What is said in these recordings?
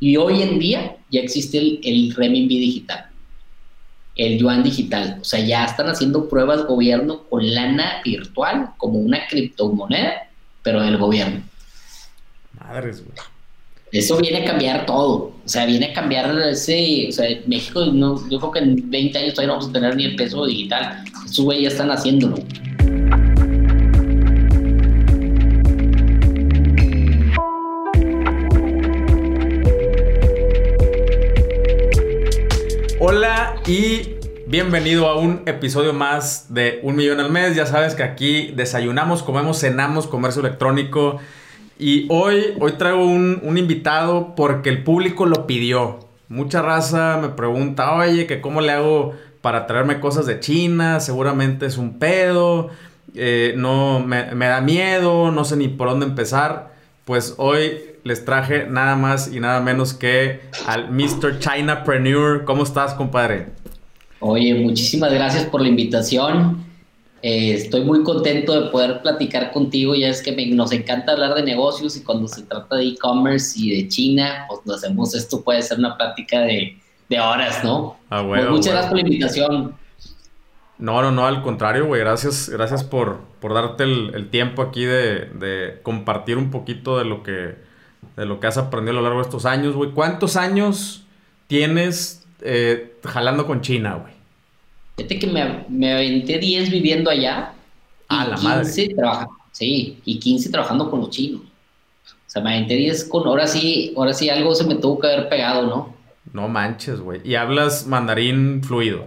Y hoy en día ya existe el, el renminbi digital, el yuan digital. O sea, ya están haciendo pruebas gobierno con lana virtual, como una criptomoneda, pero del gobierno. Madres, güey. Eso viene a cambiar todo. O sea, viene a cambiar ese. O sea, México, no, yo creo que en 20 años todavía no vamos a tener ni el peso digital. Estos güey ya están haciéndolo. Hola y bienvenido a un episodio más de Un Millón al Mes. Ya sabes que aquí desayunamos, comemos, cenamos, comercio electrónico. Y hoy, hoy traigo un, invitado porque el público lo pidió. Mucha raza me pregunta, oye, que cómo le hago para traerme cosas de China, seguramente es un pedo, eh, no me, me, da miedo, no sé ni por dónde empezar. Pues hoy les traje nada más y nada menos que al Mr. Chinapreneur. ¿Cómo estás, compadre? Oye, muchísimas gracias por la invitación. Eh, estoy muy contento de poder platicar contigo. Ya es que nos encanta hablar de negocios y cuando se trata de e-commerce y de China, pues lo hacemos esto, puede ser una plática de, horas, ¿no? Ah, bueno, muchas gracias por la invitación. No, no, no, al contrario, güey. Gracias, gracias por, por darte el, tiempo aquí de, de, compartir un poquito de lo que de lo que has aprendido a lo largo de estos años, güey. ¿Cuántos años tienes eh, jalando con China, güey? Fíjate que me, me aventé 10 viviendo allá. A la 15 madre. sí, y 15 trabajando con los chinos. O sea, me aventé 10 con. Ahora sí, ahora sí algo se me tuvo que haber pegado, ¿no? No manches, güey. ¿Y hablas mandarín fluido?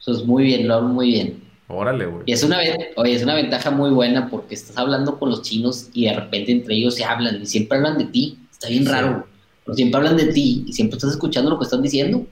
Eso es muy bien, lo hablo muy bien. Órale, güey. Y es una, oye, es una ventaja muy buena porque estás hablando con los chinos y de repente entre ellos se hablan y siempre hablan de ti. Está bien raro, Pero siempre hablan de ti y siempre estás escuchando lo que están diciendo.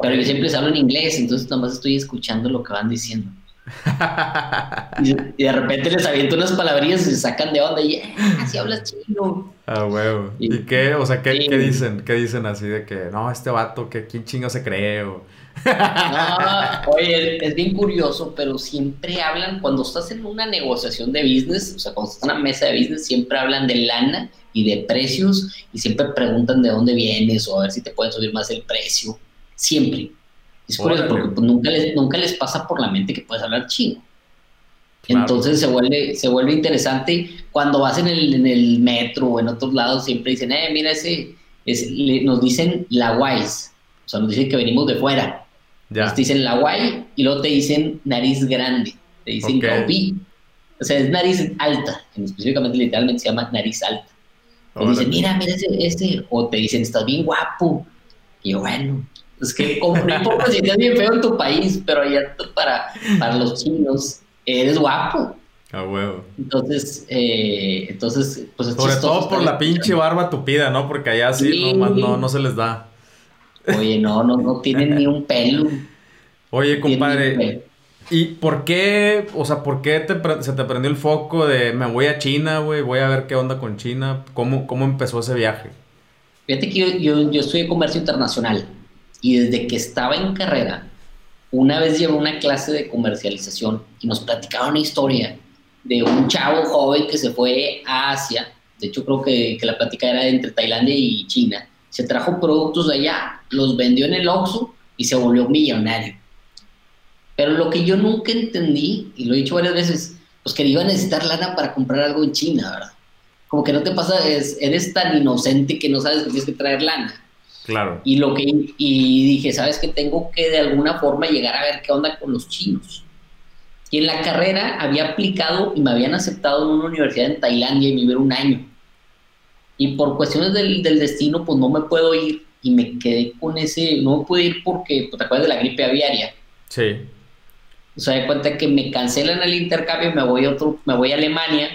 Pero yo siempre les hablo en inglés, entonces nada más estoy escuchando lo que van diciendo. y, de repente les aviento unas palabrillas y se sacan de onda y ah, así hablas chino. Ah, huevo. ¿Y, qué? O sea, ¿qué, ¿qué, dicen? ¿Qué dicen así de que no, este vato, que quién chingo se cree? O... No, oye, es bien curioso, pero siempre hablan, cuando estás en una negociación de business, o sea, cuando estás en una mesa de business, siempre hablan de lana y de precios y siempre preguntan de dónde vienes o a ver si te pueden subir más el precio. Siempre. Es curioso porque pues, nunca, les, nunca les pasa por la mente que puedes hablar chino. Entonces se vuelve, se vuelve interesante cuando vas en el, en el metro o en otros lados, siempre dicen, eh, mira ese, nos dicen la wise, o sea, nos dicen que venimos de fuera. Te dicen la guay y luego te dicen nariz grande. Te dicen okay. O sea, es nariz alta. Específicamente, literalmente se llama nariz alta. Te dicen, mira, mira ese, ese. O te dicen, estás bien guapo. Y yo, bueno, es que como, no importa si estás bien feo en tu país, pero allá para, para los chinos, eres guapo. A huevo. Entonces, eh, entonces, pues Sobre todo por la pinche barba tupida, ¿no? Porque allá sí, no, no se les da. Oye, no, no, no tienen ni un pelo. Oye, compadre. ¿Y por qué, o sea, por qué se te prendió el foco de me voy a China, güey, voy a ver qué onda con China? ¿Cómo, cómo empezó ese viaje? Fíjate que yo, yo, yo estudié comercio internacional y desde que estaba en carrera, una vez llevé una clase de comercialización y nos platicaba una historia de un chavo joven que se fue a Asia. De hecho, creo que, que la plática era entre Tailandia y China se trajo productos de allá, los vendió en el Oxxo y se volvió millonario. Pero lo que yo nunca entendí, y lo he dicho varias veces, pues que iba a necesitar lana para comprar algo en China, ¿verdad? Como que no te pasa, es, eres tan inocente que no sabes que tienes que traer lana. Claro. Y, lo que, y dije, ¿sabes que Tengo que de alguna forma llegar a ver qué onda con los chinos. Y en la carrera había aplicado y me habían aceptado en una universidad en Tailandia y vivir un año. Y por cuestiones del, del, destino, pues no me puedo ir y me quedé con ese, no pude ir porque, pues, te acuerdas de la gripe aviaria. Sí. O sea, de cuenta que me cancelan el intercambio, me voy a otro, me voy a Alemania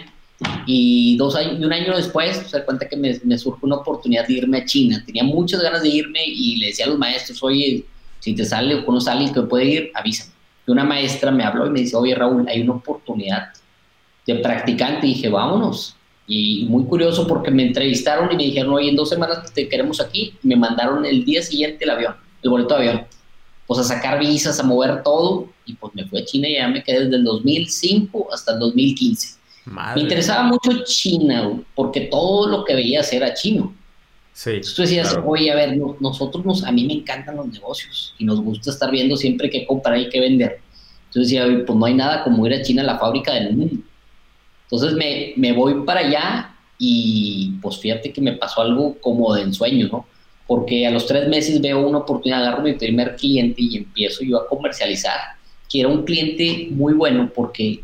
y dos años, y un año después, se da cuenta que me, me surge una oportunidad de irme a China. Tenía muchas ganas de irme y le decía a los maestros, oye, si te sale o a alguien que puede ir, avísame. Y una maestra me habló y me dice, oye Raúl, hay una oportunidad de practicante. Y dije, vámonos. Y muy curioso porque me entrevistaron y me dijeron, oye, en dos semanas te queremos aquí. Y me mandaron el día siguiente el avión, el boleto de avión. Pues a sacar visas, a mover todo. Y pues me fui a China y ya me quedé desde el 2005 hasta el 2015. Me interesaba mucho China, porque todo lo que veías era chino. Sí, Entonces tú decías, oye, a ver, nosotros, nos, a mí me encantan los negocios y nos gusta estar viendo siempre qué comprar y qué vender. Entonces decía, pues no hay nada como ir a China, la fábrica del mundo. Entonces me, me voy para allá y pues fíjate que me pasó algo como de ensueño, ¿no? Porque a los tres meses veo una oportunidad, agarro mi primer cliente y empiezo yo a comercializar, que era un cliente muy bueno porque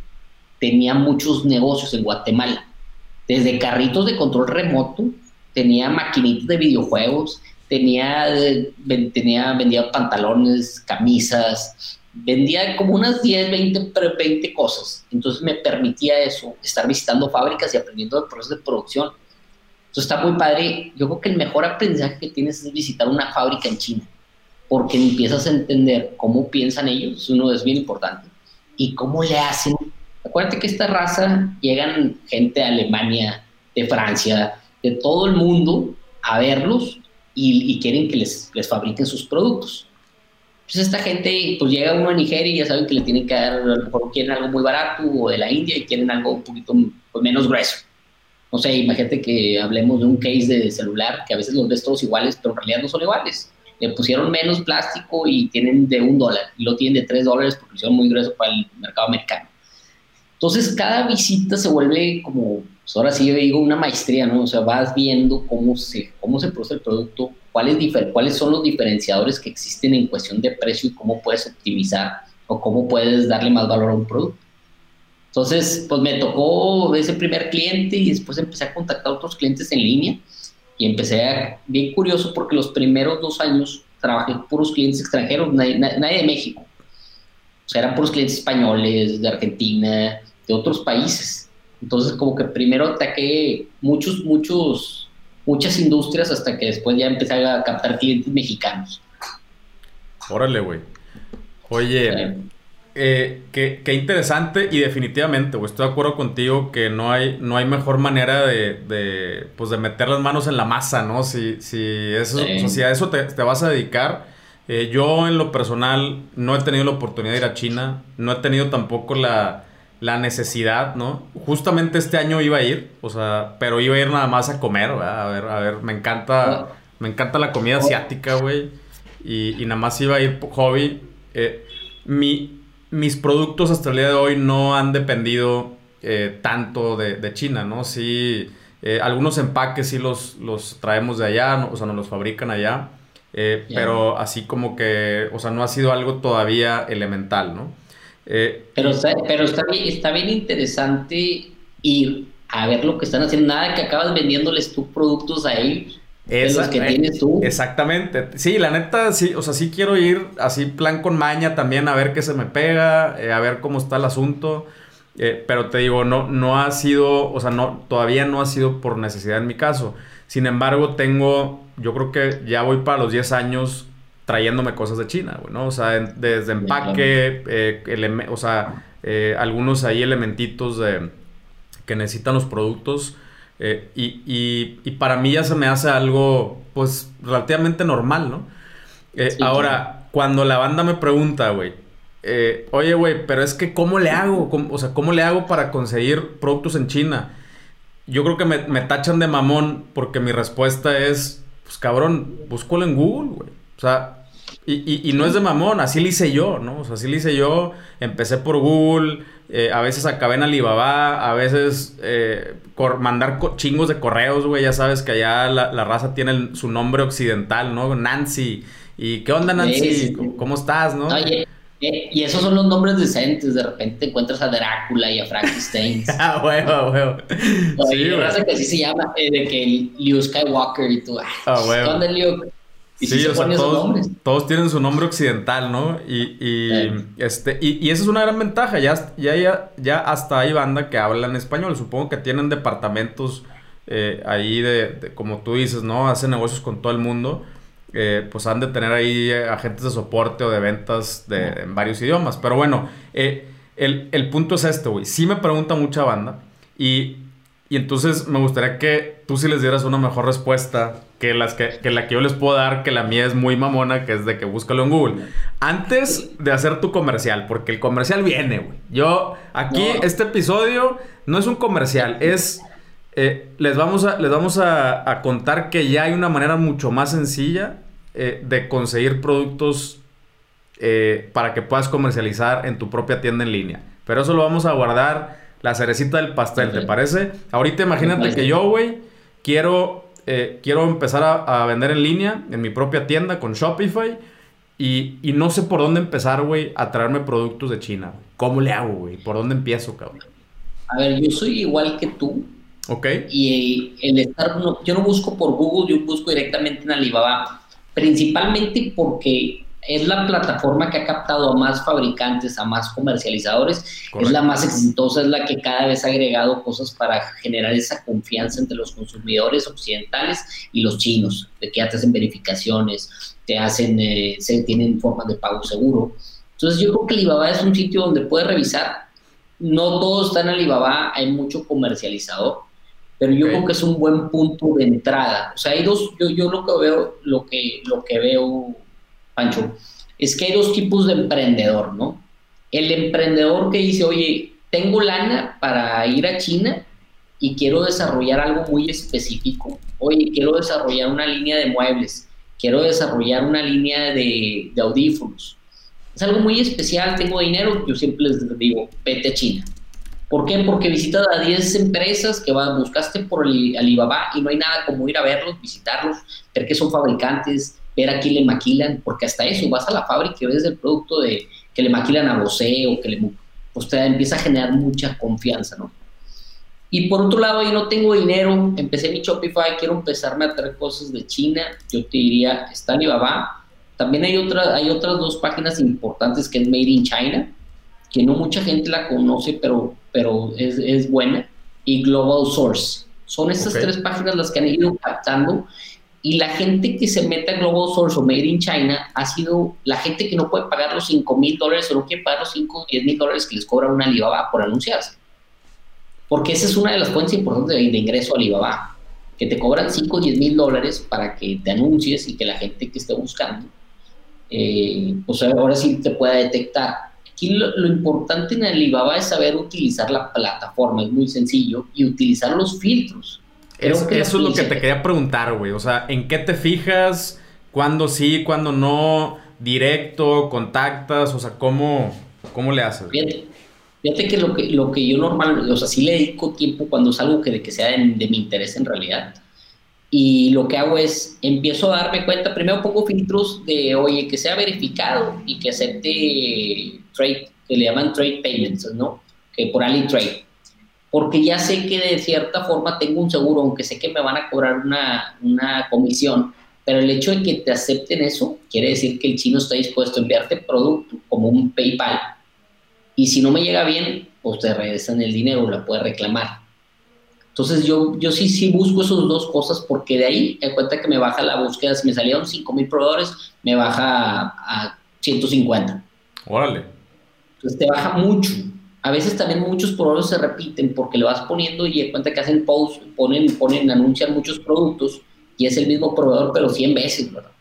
tenía muchos negocios en Guatemala, desde carritos de control remoto, tenía maquinitas de videojuegos, tenía, tenía vendía pantalones, camisas, vendía como unas 10, 20, 20 cosas. Entonces me permitía eso, estar visitando fábricas y aprendiendo del proceso de producción. Entonces está muy padre. Yo creo que el mejor aprendizaje que tienes es visitar una fábrica en China, porque empiezas a entender cómo piensan ellos, uno es bien importante, y cómo le hacen. Acuérdate que esta raza llegan gente de Alemania, de Francia, de todo el mundo a verlos y, quieren que les, les fabriquen sus productos pues esta gente, pues llega uno a Nigeria y ya saben que le tienen que dar, a lo mejor quieren algo muy barato, o de la India y quieren algo un poquito pues, menos grueso. No sé, imagínate que hablemos de un case de celular, que a veces los ves todos iguales, pero en realidad no son iguales. Le pusieron menos plástico y tienen de un dólar, y lo tienen de tres dólares porque lo hicieron muy grueso para el mercado americano. Entonces, cada visita se vuelve como, pues ahora sí yo digo, una maestría, ¿no? O sea, vas viendo cómo se, cómo se produce el producto, cuáles, cuáles son los diferenciadores que existen en cuestión de precio y cómo puedes optimizar o cómo puedes darle más valor a un producto. Entonces, pues me tocó ese primer cliente y después empecé a contactar a otros clientes en línea y empecé a, bien curioso porque los primeros dos años trabajé puros clientes extranjeros, nadie, nadie de México. O sea, eran puros clientes españoles, de Argentina, de otros países. Entonces, como que primero ataqué muchos, muchos muchas industrias hasta que después ya empecé a captar clientes mexicanos. Órale, güey. Oye, eh, qué, interesante y definitivamente, güey, estoy de acuerdo contigo que no hay, no hay mejor manera de, pues de meter las manos en la masa, ¿no? Si, si, eso, si a eso te, vas a dedicar. Eh, yo en lo personal no he tenido la oportunidad de ir a China, no he tenido tampoco la, la necesidad, ¿no? Justamente este año iba a ir, o sea, pero iba a ir nada más a comer, ¿verdad? A ver, a ver, me encanta, me encanta la comida asiática, güey. Y, y, nada más iba a ir hobby. Eh, mi, mis productos hasta el día de hoy no han dependido eh, tanto de, China, ¿no? Sí, eh, algunos empaques sí los, los traemos de allá, o sea, nos los fabrican allá. Pero así como que, o sea, no ha sido algo todavía elemental, ¿no? Eh, pero está, pero está, bien, está bien interesante ir a ver lo que están haciendo. Nada que acabas vendiéndoles tus productos a ellos. los que tienes tú. Exactamente. Sí, la neta, sí, o sea, sí quiero ir así plan con maña también a ver qué se me pega, eh, a ver cómo está el asunto. Eh, pero te digo, no, no ha sido, o sea, no, todavía no ha sido por necesidad en mi caso. Sin embargo, tengo, yo creo que ya voy para los 10 años trayéndome cosas de China, güey, ¿no? O sea, desde empaque, eh, o sea, eh, algunos ahí elementitos de, que necesitan los productos. Eh, y, y, para mí ya se me hace algo, pues, relativamente normal, ¿no? ahora, cuando la banda me pregunta, güey, oye, güey, pero es que, ¿cómo le hago? o sea, ¿cómo le hago para conseguir productos en China? Yo creo que me, me tachan de mamón porque mi respuesta es, pues, cabrón, búscalo en Google, güey. O sea, y, y, no es de mamón, así lo hice yo, ¿no? O sea, así lo hice yo. Empecé por Google, eh, a veces acabé en Alibaba, a veces eh, mandar chingos de correos, güey. Ya sabes que allá la, raza tiene su nombre occidental, ¿no? Nancy. ¿Y qué onda, Nancy? ¿Cómo estás, no? Oye, eh, y esos son los nombres decentes. De repente encuentras a Drácula y a Frankenstein. ah, huevo, huevo. sí, raza que así se llama, de que Liu Skywalker y tú. Ah, huevo. ¿Dónde Liu? Sí, o sea, todos, tienen su nombre occidental, ¿no? Y, y este, y, esa es una gran ventaja. Ya, ya, ya, hasta hay banda que hablan español. Supongo que tienen departamentos eh, ahí de, como tú dices, ¿no? Hacen negocios con todo el mundo. Eh, pues han de tener ahí agentes de soporte o de ventas de, en varios idiomas. Pero bueno, eh, el, el, punto es este, güey. Sí me pregunta mucha banda. Y, y entonces me gustaría que tú sí les dieras una mejor respuesta que, las que, la que yo les puedo dar, que la mía es muy mamona, que es de que búscalo en Google. Antes de hacer tu comercial, porque el comercial viene, güey. Yo, aquí, este episodio no es un comercial, es Eh, les vamos, a, les vamos a, contar que ya hay una manera mucho más sencilla eh, de conseguir productos eh, para que puedas comercializar en tu propia tienda en línea. Pero eso lo vamos a guardar la cerecita del pastel, ¿te parece? Ahorita imagínate que yo, güey, quiero, quiero empezar a, vender en línea en mi propia tienda con Shopify y, y no sé por dónde empezar, güey, a traerme productos de China. ¿Cómo le hago, güey? ¿Por dónde empiezo, cabrón? A ver, yo soy igual que tú. Ok. Y el estar, yo no busco por Google, yo busco directamente en Alibaba, principalmente porque es la plataforma que ha captado a más fabricantes, a más comercializadores, es la más exitosa, es la que cada vez ha agregado cosas para generar esa confianza entre los consumidores occidentales y los chinos, de que ya te hacen verificaciones, te hacen, eh, se tienen formas de pago seguro. Entonces yo creo que Alibaba es un sitio donde puedes revisar. No todo está en Alibaba, hay mucho comercializador, pero yo creo que es un buen punto de entrada. O sea, hay dos, yo, yo lo que veo, lo que, lo que veo, Pancho, es que hay dos tipos de emprendedor, ¿no? El emprendedor que dice, oye, tengo lana para ir a China y quiero desarrollar algo muy específico. Oye, quiero desarrollar una línea de muebles, quiero desarrollar una línea de, audífonos es algo muy especial, tengo dinero, yo siempre les digo, vete a China. ¿Por qué? Porque visitas a 10 empresas que van, buscaste por Alibaba y no hay nada como ir a verlos, visitarlos, ver que son fabricantes, ver a quién le maquilan, porque hasta eso, vas a la fábrica y ves el producto de que le maquilan a Bosé o que le... Pues te empieza a generar mucha confianza, ¿no? Y por otro lado, yo no tengo dinero, empecé mi Shopify, quiero empezarme a traer cosas de China, yo te diría, está Alibaba, también hay, otra, hay otras dos páginas importantes que es Made in China, que no mucha gente la conoce, pero, pero es, es buena, y Global Source. Son estas tres páginas las que han ido captando y la gente que se mete a Global Source o Made in China ha sido la gente que no puede pagar los 5 mil dólares o no quiere pagar los 5 o 10 mil dólares que les cobra una Alibaba por anunciarse. Porque esa es una de las fuentes importantes de, de ingreso a Alibaba, que te cobran 5 o 10 mil dólares para que te anuncies y que la gente que esté buscando eh, pues ahora sí te pueda detectar. Aquí lo, importante en Alibaba es saber utilizar la plataforma, es muy sencillo, y utilizar los filtros. Eso es lo que te quería preguntar, güey. O sea, ¿en qué te fijas? ¿Cuándo sí, cuándo no? ¿Directo? ¿Contactas? O sea, ¿cómo, cómo le haces? Fíjate, que, lo que lo que yo normalmente, o sea, sí le dedico tiempo cuando es algo que, de que sea de mi interés en realidad y lo que hago es, empiezo a darme cuenta, primero pongo filtros de, oye, que sea verificado y que acepte trade, que le llaman trade payments, ¿no? Que por trade Porque ya sé que de cierta forma tengo un seguro, aunque sé que me van a cobrar una, una comisión, pero el hecho de que te acepten eso quiere decir que el chino está dispuesto a enviarte producto como un PayPal. Y si no me llega bien, pues te regresan el dinero, la puedes reclamar. Entonces yo, yo sí, sí busco esas dos cosas porque de ahí en cuenta que me baja la búsqueda, si me salieron 5 mil proveedores, me baja a, 150. Órale. Entonces te baja mucho. A veces también muchos proveedores se repiten porque le vas poniendo y en cuenta que hacen post, ponen, ponen, anuncian muchos productos y es el mismo proveedor pero 100 veces, ¿verdad?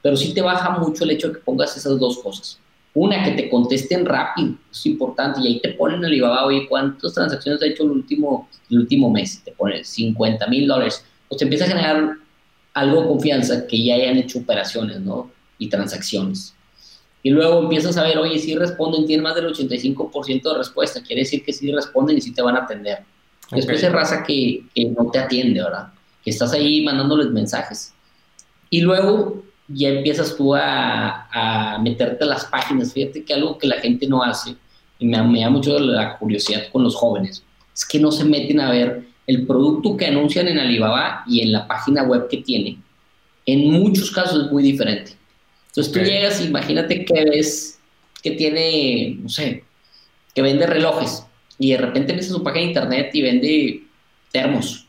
Pero sí te baja mucho el hecho de que pongas esas dos cosas. Una, que te contesten rápido, es importante, y ahí te ponen el Alibaba, oye, ¿cuántas transacciones ha hecho el último, el último mes? Te ponen 50 mil dólares. Pues te empieza a generar algo de confianza que ya hayan hecho operaciones, ¿no? Y transacciones. Y luego empiezas a ver, oye, si responden, tienen más del 85% de respuesta, quiere decir que sí responden y sí te van a atender. Después es raza que, que no te atiende, ¿verdad? Que estás ahí mandándoles mensajes. Y luego ya empiezas tú a, meterte a las páginas. Fíjate que algo que la gente no hace, y me, me da mucho la curiosidad con los jóvenes, es que no se meten a ver el producto que anuncian en Alibaba y en la página web que tiene. En muchos casos es muy diferente. Entonces tú llegas, imagínate que ves que tiene, no sé, que vende relojes y de repente ves su página de internet y vende termos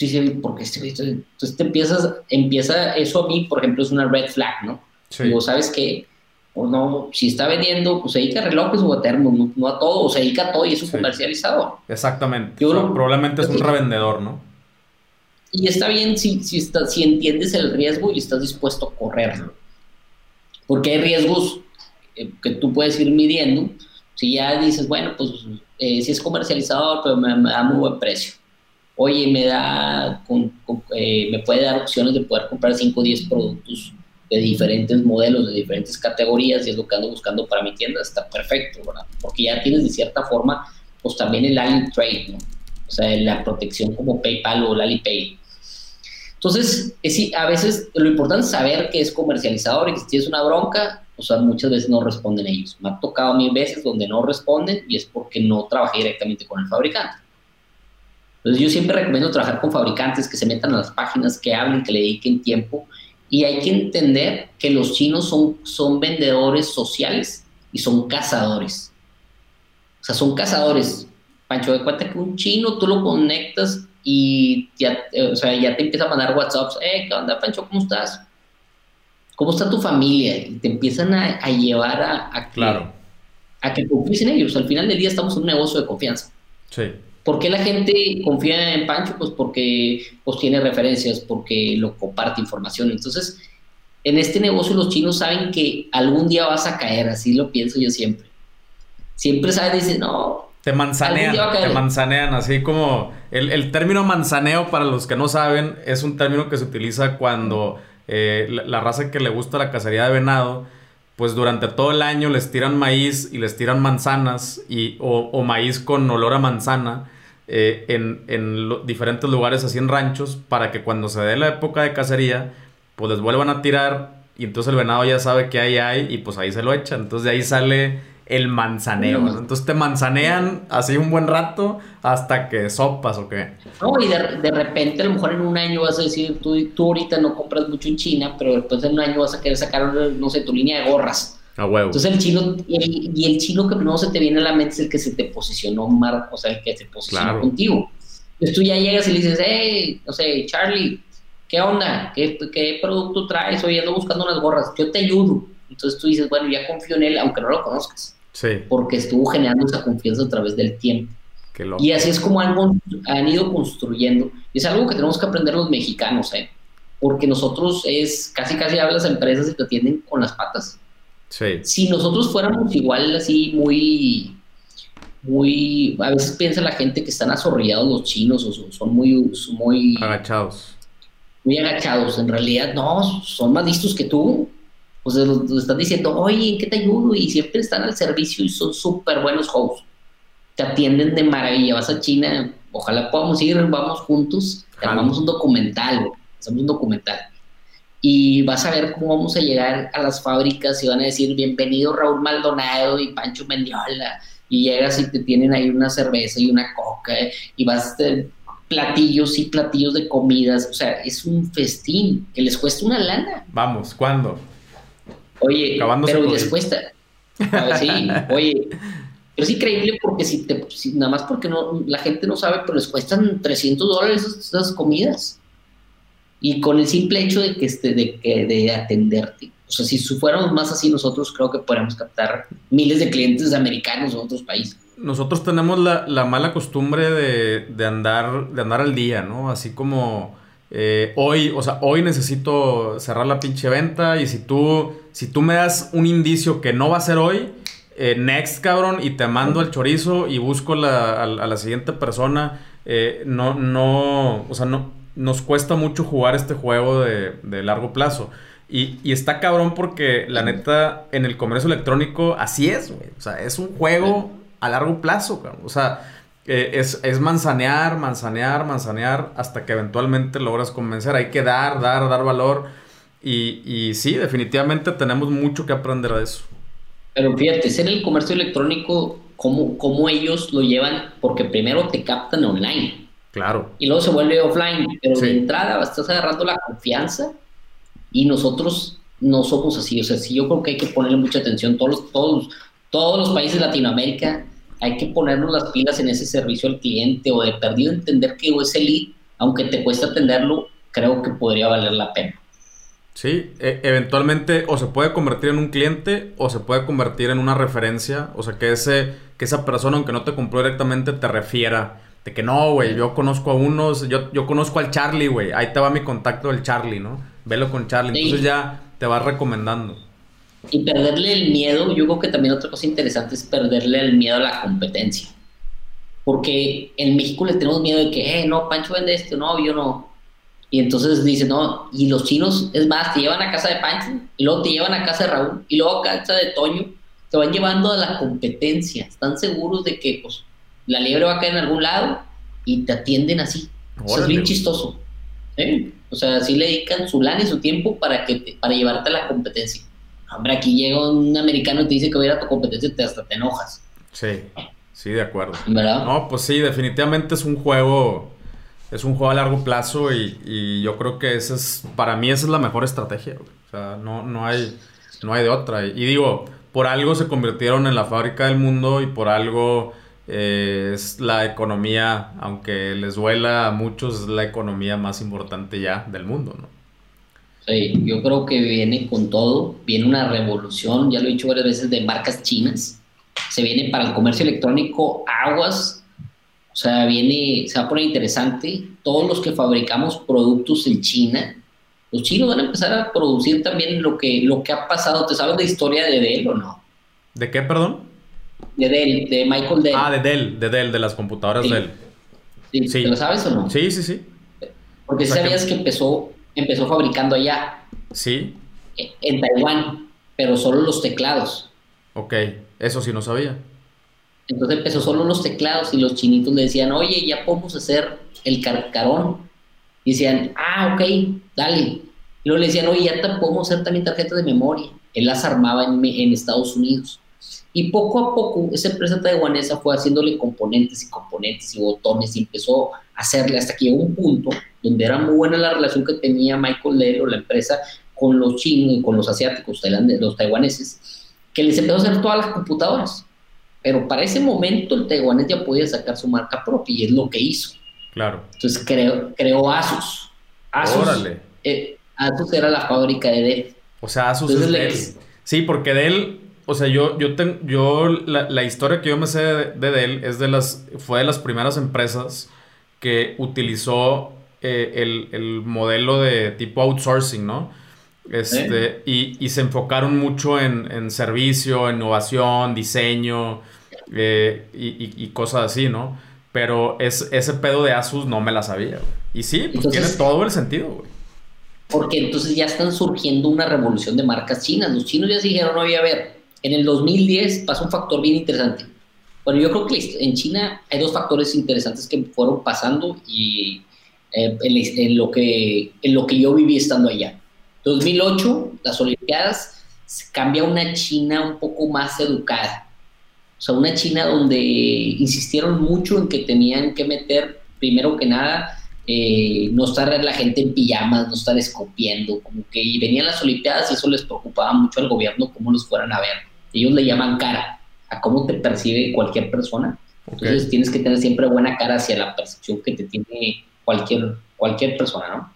sí, sí, porque este, entonces te empiezas, empieza, eso a mí, por ejemplo, es una red flag, ¿no? Sí. Digo, ¿sabes qué? O no, si está vendiendo, pues se dedica a relojes o a termos, no, a todo, o se dedica a todo y es un comercializador. Exactamente. probablemente es un revendedor, ¿no? Y está bien si, si, está, si entiendes el riesgo y estás dispuesto a correrlo. Porque hay riesgos eh, que tú puedes ir midiendo. Si ya dices, bueno, pues eh, si es comercializador, pero me da muy buen precio oye, me da, eh, me puede dar opciones de poder comprar 5 o 10 productos de diferentes modelos, de diferentes categorías, y es lo que ando buscando para mi tienda, está perfecto, ¿verdad? Porque ya tienes de cierta forma, pues también el AliTrade, ¿no? O sea, la protección como PayPal o el Alipay. Entonces, es, a veces lo importante es saber que es comercializador y que si tienes una bronca, o sea, muchas veces no responden ellos. Me ha tocado mil veces donde no responden y es porque no trabajé directamente con el fabricante. Entonces yo siempre recomiendo trabajar con fabricantes que se metan a las páginas, que hablen, que le dediquen tiempo. Y hay que entender que los chinos son, son vendedores sociales y son cazadores. O sea, son cazadores. Pancho, de cuenta que un chino tú lo conectas y ya, o sea, ya te empieza a mandar WhatsApps. Eh, ¿qué onda, Pancho? ¿Cómo estás? ¿Cómo está tu familia? Y te empiezan a, llevar a, a, que, claro. a que confíes en ellos. Al final del día estamos en un negocio de confianza. Sí. ¿Por qué la gente confía en Pancho? Pues porque pues, tiene referencias, porque lo comparte información. Entonces, en este negocio los chinos saben que algún día vas a caer, así lo pienso yo siempre. Siempre saben, dicen, no. Te manzanean, te manzanean, así como el, el, término manzaneo, para los que no saben, es un término que se utiliza cuando eh, la, la raza que le gusta la cacería de venado, pues durante todo el año les tiran maíz y les tiran manzanas y, o, maíz con olor a manzana eh, en, diferentes lugares así en ranchos para que cuando se dé la época de cacería pues les vuelvan a tirar y entonces el venado ya sabe que ahí hay y pues ahí se lo echan. Entonces de ahí sale el manzaneo. Entonces te manzanean así un buen rato hasta que sopas o qué. No, y de, repente a lo mejor en un año vas a decir, tú, tú ahorita no compras mucho en China, pero después en un año vas a querer sacar, no sé, tu línea de gorras. A huevo. Entonces el chino, y, el chino que primero se te viene a la mente es el que se te posicionó, mar, o sea, el que se posicionó contigo. Entonces tú ya llegas y le dices, hey, no sé, Charlie, ¿qué onda? ¿Qué, qué producto traes? Oye, ando buscando unas gorras, yo te ayudo. Entonces tú dices, bueno, ya confío en él, aunque no lo conozcas. Porque estuvo generando esa confianza a través del tiempo. Y así es como algo han ido construyendo. Y es algo que tenemos que aprender los mexicanos, ¿eh? Porque nosotros es, casi casi hablas a empresas y te atienden con las patas. Si nosotros fuéramos igual así muy, muy, a veces piensa la gente que están azorrillados los chinos o son, muy, muy... Agachados. Muy agachados. En realidad, no, son más listos que tú. O sea, nos, están diciendo, oye, ¿en qué te ayudo? Y siempre están al servicio y son súper buenos hosts. Te atienden de maravilla. Vas a China, ojalá podamos ir, vamos juntos, armamos un documental, hacemos un documental. Y vas a ver cómo vamos a llegar a las fábricas y van a decir, bienvenido Raúl Maldonado y Pancho Mendiola. Y llegas y te tienen ahí una cerveza y una coca y vas a platillos y platillos de comidas. O sea, es un festín que les cuesta una lana. Vamos, ¿cuándo? Oye, pero les cuesta. sí, oye, pero es increíble porque si te, nada más porque no, la gente no sabe, pero les cuestan 300 dólares esas, comidas. Y con el simple hecho de que este, de, que, de atenderte. O sea, si fuéramos más así nosotros, creo que podríamos captar miles de clientes americanos o otros países. Nosotros tenemos la, la mala costumbre de, de, andar, de andar al día, ¿no? Así como eh, hoy, o sea, hoy necesito cerrar la pinche venta y si tú, si tú me das un indicio que no va a ser hoy, eh, next cabrón, y te mando el chorizo y busco la, a, la siguiente persona, eh, no, no, o sea, no, nos cuesta mucho jugar este juego de, de largo plazo. Y, y, está cabrón porque la neta en el comercio electrónico así es, güey. O sea, es un juego a largo plazo, cabrón. O sea, es, es, manzanear, manzanear, manzanear hasta que eventualmente logras convencer. Hay que dar, dar, dar valor. Y, y sí, definitivamente tenemos mucho que aprender de eso. Pero fíjate, ser el comercio electrónico, ¿cómo, cómo ellos lo llevan? Porque primero te captan online. Claro. Y luego se vuelve offline. Pero de entrada estás agarrando la confianza y nosotros no somos así. O sea, sí, yo creo que hay que ponerle mucha atención. Todos, todos, todos los países de Latinoamérica hay que ponernos las pilas en ese servicio al cliente o de perdido entender que ese lead, aunque te cuesta atenderlo, creo que podría valer la pena. Sí, e, eventualmente o se puede convertir en un cliente o se puede convertir en una referencia, o sea, que, ese, que esa persona, aunque no te compró directamente, te refiera de que no, güey, yo conozco a unos, yo, yo conozco al Charlie, güey, ahí te va mi contacto del Charlie, ¿no? Velo con Charlie, entonces ya te vas recomendando. Y perderle el miedo, yo creo que también otra cosa interesante es perderle el miedo a la competencia. porque en México le tenemos miedo de que, eh, no, Pancho vende esto, no, yo no. Y entonces dicen, no, y los chinos, es más, te llevan a casa de Pancho, y luego te llevan a casa de Raúl, y luego a casa de Toño, te van llevando a la competencia. Están seguros de que pues, la liebre va a caer en algún lado y te atienden así. Eso es bien chistoso. ¿eh? O sea, sí le dedican su lana y su tiempo para, que para llevarte a la competencia. Hombre, aquí llega un americano y te dice que va a ir a tu competencia y te, hasta te enojas. Sí, sí, de acuerdo. ¿Verdad? No, pues sí, definitivamente es un juego, es un juego a largo plazo y, yo creo que esa es, para mí esa es la mejor estrategia. O sea, no, no, hay, no hay de otra. Y digo, por algo se convirtieron en la fábrica del mundo y por algo eh, es la economía, aunque les duela a muchos, es la economía más importante ya del mundo, ¿no? Sí, yo creo que viene con todo, viene una revolución, ya lo he dicho varias veces, de marcas chinas, se viene para el comercio electrónico aguas, o sea, viene, se va a poner interesante, todos los que fabricamos productos en China, los chinos van a empezar a producir también lo que, lo que ha pasado. ¿Te sabes la historia de Dell o no? ¿De qué, perdón? De Dell, de Michael Dell. Ah, de Dell, de Dell, de las computadoras Dell. Sí, ¿Te lo sabes o no? Sí, sí, sí. Porque sabías que... empezó, empezó fabricando allá. Sí. En Taiwán, pero solo los teclados. Ok, eso sí no sabía. Entonces empezó solo los teclados y los chinitos le decían, oye, ya podemos hacer el carcarón y decían, ah, ok, dale. Y luego le decían, oye, ya podemos hacer también tarjetas de memoria. Él las armaba en, en Estados Unidos. Y poco a poco esa empresa taiwanesa fue haciéndole componentes y componentes y botones y empezó a hacerle hasta que llegó un punto donde era muy buena la relación que tenía Michael Dell o la empresa con los chinos y con los asiáticos, los taiwaneses, que les empezó a hacer todas las computadoras. Pero para ese momento el taiwanés ya podía sacar su marca propia y es lo que hizo. Claro. Entonces creó, creó Asus. Asus, Órale. Eh, Asus era la fábrica de Dell. O sea, Asus es Dell. Sí, porque Dell, o sea, yo, yo, yo la, historia que yo me sé de, Dell es de las, fue de las primeras empresas que utilizó eh, el, el, modelo de tipo outsourcing, ¿no? Este, y, y, se enfocaron mucho en, en servicio, innovación, diseño eh, y, y cosas así, ¿no? Pero es, ese pedo de Asus no me la sabía, Y sí, pues tiene todo el sentido, güey. Porque entonces ya están surgiendo una revolución de marcas chinas. Los chinos ya se dijeron, oye, a ver, en el 2010 pasó un factor bien interesante. Bueno, yo creo que en China hay dos factores interesantes que fueron pasando y eh, en, lo que, en lo que yo viví estando allá. 2008, las Olimpiadas, cambia una China un poco más educada o sea, una China donde insistieron mucho en que tenían que meter, primero que nada, eh, no estar la gente en pijamas, no estar escopiendo, como que y venían las Olimpiadas y eso les preocupaba mucho al gobierno cómo los fueran a ver. Ellos le llaman cara a cómo te percibe cualquier persona. Entonces tienes que tener siempre buena cara hacia la percepción que te tiene cualquier, cualquier persona, ¿no?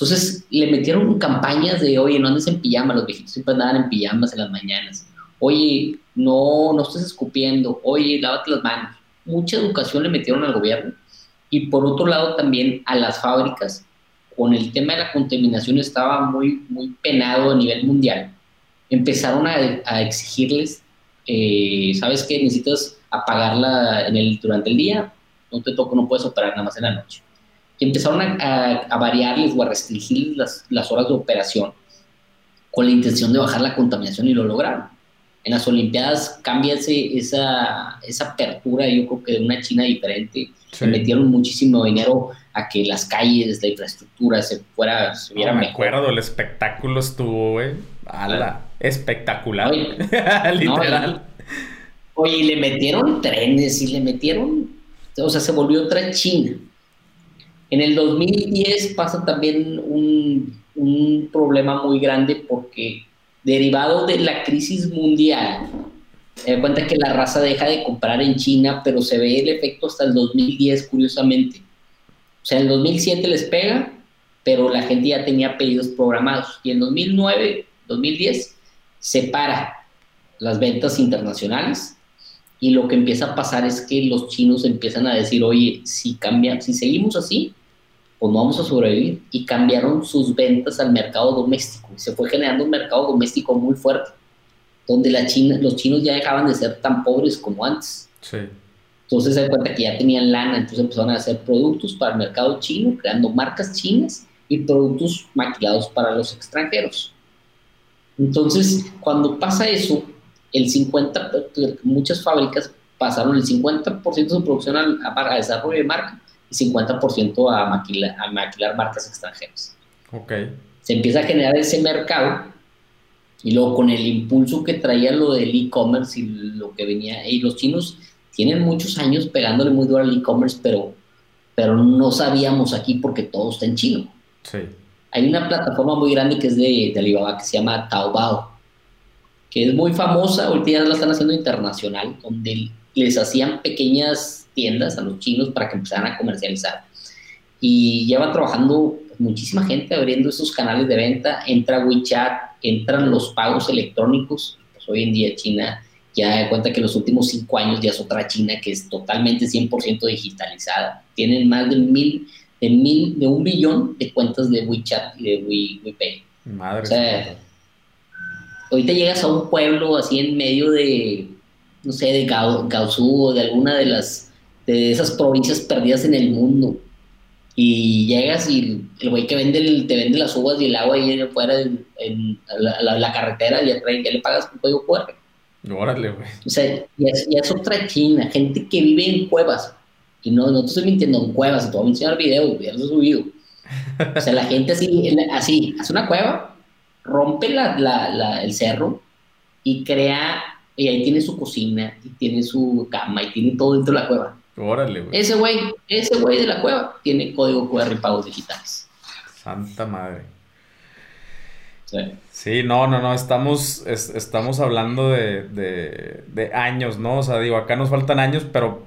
Entonces le metieron campañas de, oye, no andes en pijama, los viejitos siempre andaban en pijamas en las mañanas oye, no, no estés escupiendo, oye, lávate las manos. Mucha educación le metieron al gobierno y por otro lado también a las fábricas. Con el tema de la contaminación estaba muy, muy penado a nivel mundial. Empezaron a, exigirles, eh, ¿sabes qué? Necesitas apagarla en el, durante el día, no te toca, no puedes operar nada más en la noche. Empezaron a, variarles o a restringir las, las horas de operación con la intención de bajar la contaminación y lo lograron en las Olimpiadas cambia esa, esa apertura, yo creo que de una China diferente. Se metieron muchísimo dinero a que las calles, la infraestructura se fuera, se viera me acuerdo, el espectáculo estuvo, güey. Espectacular. Literal. oye, y le metieron trenes y le metieron. O sea, se volvió otra China. En el 2010 pasa también un, un problema muy grande porque derivado de la crisis mundial, se da cuenta que la raza deja de comprar en China, pero se ve el efecto hasta el 2010, curiosamente. O sea, en el 2007 les pega, pero la gente ya tenía pedidos programados. Y en 2009, 2010, se para las ventas internacionales. Y lo que empieza a pasar es que los chinos empiezan a decir, oye, si cambia, si seguimos así, pues no vamos a sobrevivir. Y cambiaron sus ventas al mercado doméstico. Y se fue generando un mercado doméstico muy fuerte, donde la China, los chinos ya dejaban de ser tan pobres como antes. Sí. Entonces se cuenta que ya tenían lana, entonces empezaron a hacer productos para el mercado chino, creando marcas chinas y productos maquillados para los extranjeros. Entonces, cuando pasa eso, el 50, muchas fábricas pasaron el 50% de su producción a, desarrollo de marca y 50% a maquilar, a maquilar marcas extranjeras. Okay. Se empieza a generar ese mercado y luego con el impulso que traía lo del e-commerce y lo que venía, y los chinos tienen muchos años pegándole muy duro al e-commerce, pero, pero no sabíamos aquí porque todo está en chino. Sí. Hay una plataforma muy grande que es de, de Alibaba que se llama Taobao, que es muy famosa, ahorita ya la están haciendo internacional, donde les hacían pequeñas tiendas a los chinos para que empezaran a comercializar. Y llevan trabajando muchísima gente abriendo esos canales de venta, entra WeChat, entran los pagos electrónicos, pues hoy en día China ya da cuenta que los últimos cinco años ya es otra China que es totalmente 100% digitalizada. Tienen más de mil, de mil, de un billón de cuentas de WeChat y de WePay. Madre. O sea, ahorita llegas a un pueblo así en medio de, no sé, de Gaozú o de alguna de las, de esas provincias perdidas en el mundo y llegas y el güey que vende te vende las uvas y el agua ahí afuera en, en la, carretera y ya, le pagas con código QR. Órale, güey. O sea, ya es, otra China, gente que vive en cuevas. Y no, no te estoy mintiendo, en cuevas, te voy a enseñar videos, ya los he subido. O sea, la gente así, así, hace una cueva, rompe la, la, el cerro y crea, y ahí tiene su cocina, y tiene su cama, y tiene todo dentro de la cueva. Órale, güey. Ese güey, ese güey de la cueva tiene código QR y pagos digitales. Santa madre. Sí. no, no, no, estamos, estamos hablando de, de, años, ¿no? O sea, digo, acá nos faltan años, pero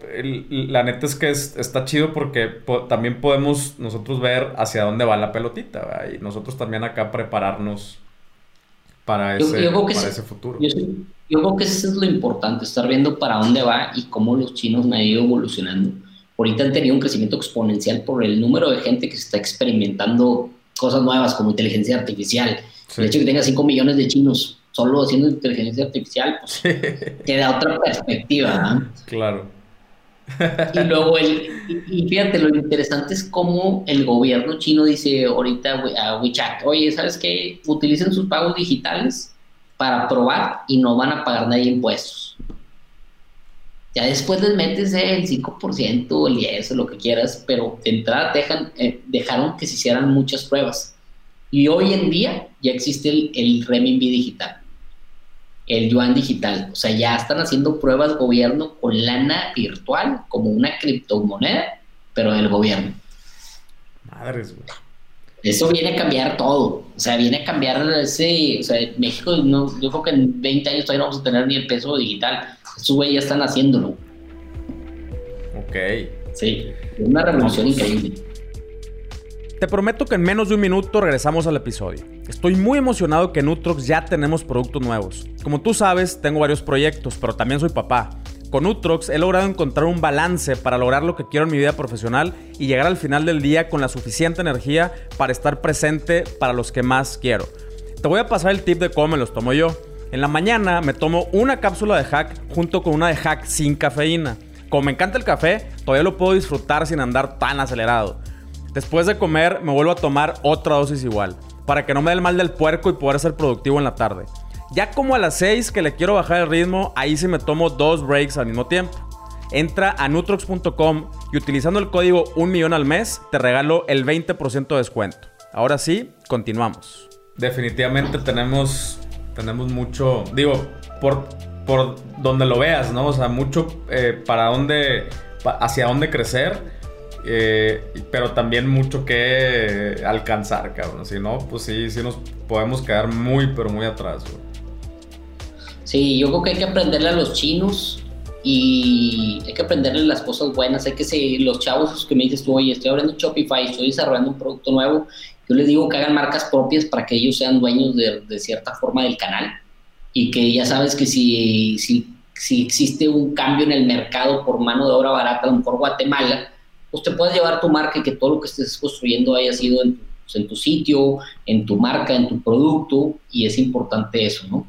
la neta es que está chido porque también podemos nosotros ver hacia dónde va la pelotita, ¿verdad? Y nosotros también acá prepararnos para ese, para ese futuro. Yo creo que eso es lo importante, estar viendo para dónde va y cómo los chinos han ido evolucionando. Ahorita han tenido un crecimiento exponencial por el número de gente que está experimentando cosas nuevas como inteligencia artificial. El hecho de que tenga 5 millones de chinos solo haciendo inteligencia artificial, pues te da otra perspectiva. Claro. y luego, el, y, fíjate, lo interesante es cómo el gobierno chino dice ahorita a WeChat, oye, ¿sabes qué? Utilicen sus pagos digitales para probar y no van a pagar nadie impuestos. Ya después les metes el 5%, el 10% o lo que quieras, pero de entrada dejan, eh, dejaron que se hicieran muchas pruebas. Y hoy en día ya existe el, el renminbi digital, el yuan digital. O sea, ya están haciendo pruebas gobierno con lana virtual, como una criptomoneda, pero del gobierno. Madres, güey eso viene a cambiar todo. O sea, viene a cambiar ese. O sea, México, no, yo creo que en 20 años todavía no vamos a tener ni el peso digital. Estos güeyes ya están haciéndolo. Ok. Sí, es una revolución increíble. Te prometo que en menos de un minuto regresamos al episodio. Estoy muy emocionado que en Nutrox ya tenemos productos nuevos. Como tú sabes, tengo varios proyectos, pero también soy papá. Con Utrox he logrado encontrar un balance para lograr lo que quiero en mi vida profesional y llegar al final del día con la suficiente energía para estar presente para los que más quiero. Te voy a pasar el tip de cómo me los tomo yo. En la mañana me tomo una cápsula de hack junto con una de hack sin cafeína. Como me encanta el café, todavía lo puedo disfrutar sin andar tan acelerado. Después de comer me vuelvo a tomar otra dosis igual, para que no me dé el mal del puerco y poder ser productivo en la tarde. Ya como a las 6 que le quiero bajar el ritmo, ahí sí me tomo dos breaks al mismo tiempo. Entra a nutrox.com y utilizando el código 1 millón al mes te regalo el 20% de descuento. Ahora sí, continuamos. Definitivamente tenemos, tenemos mucho, digo, por, por donde lo veas, ¿no? O sea, mucho eh, para dónde, hacia dónde crecer, eh, pero también mucho que alcanzar, cabrón. Si no, pues sí, sí nos podemos quedar muy, pero muy atrás, güey. Sí, yo creo que hay que aprenderle a los chinos y hay que aprenderle las cosas buenas. Hay que ser los chavos que me dices tú, oye, estoy abriendo Shopify, estoy desarrollando un producto nuevo. Yo les digo que hagan marcas propias para que ellos sean dueños de, de cierta forma del canal y que ya sabes que si, si, si existe un cambio en el mercado por mano de obra barata, a lo mejor Guatemala, pues te puedes llevar tu marca y que todo lo que estés construyendo haya sido en, pues, en tu sitio, en tu marca, en tu producto, y es importante eso, ¿no?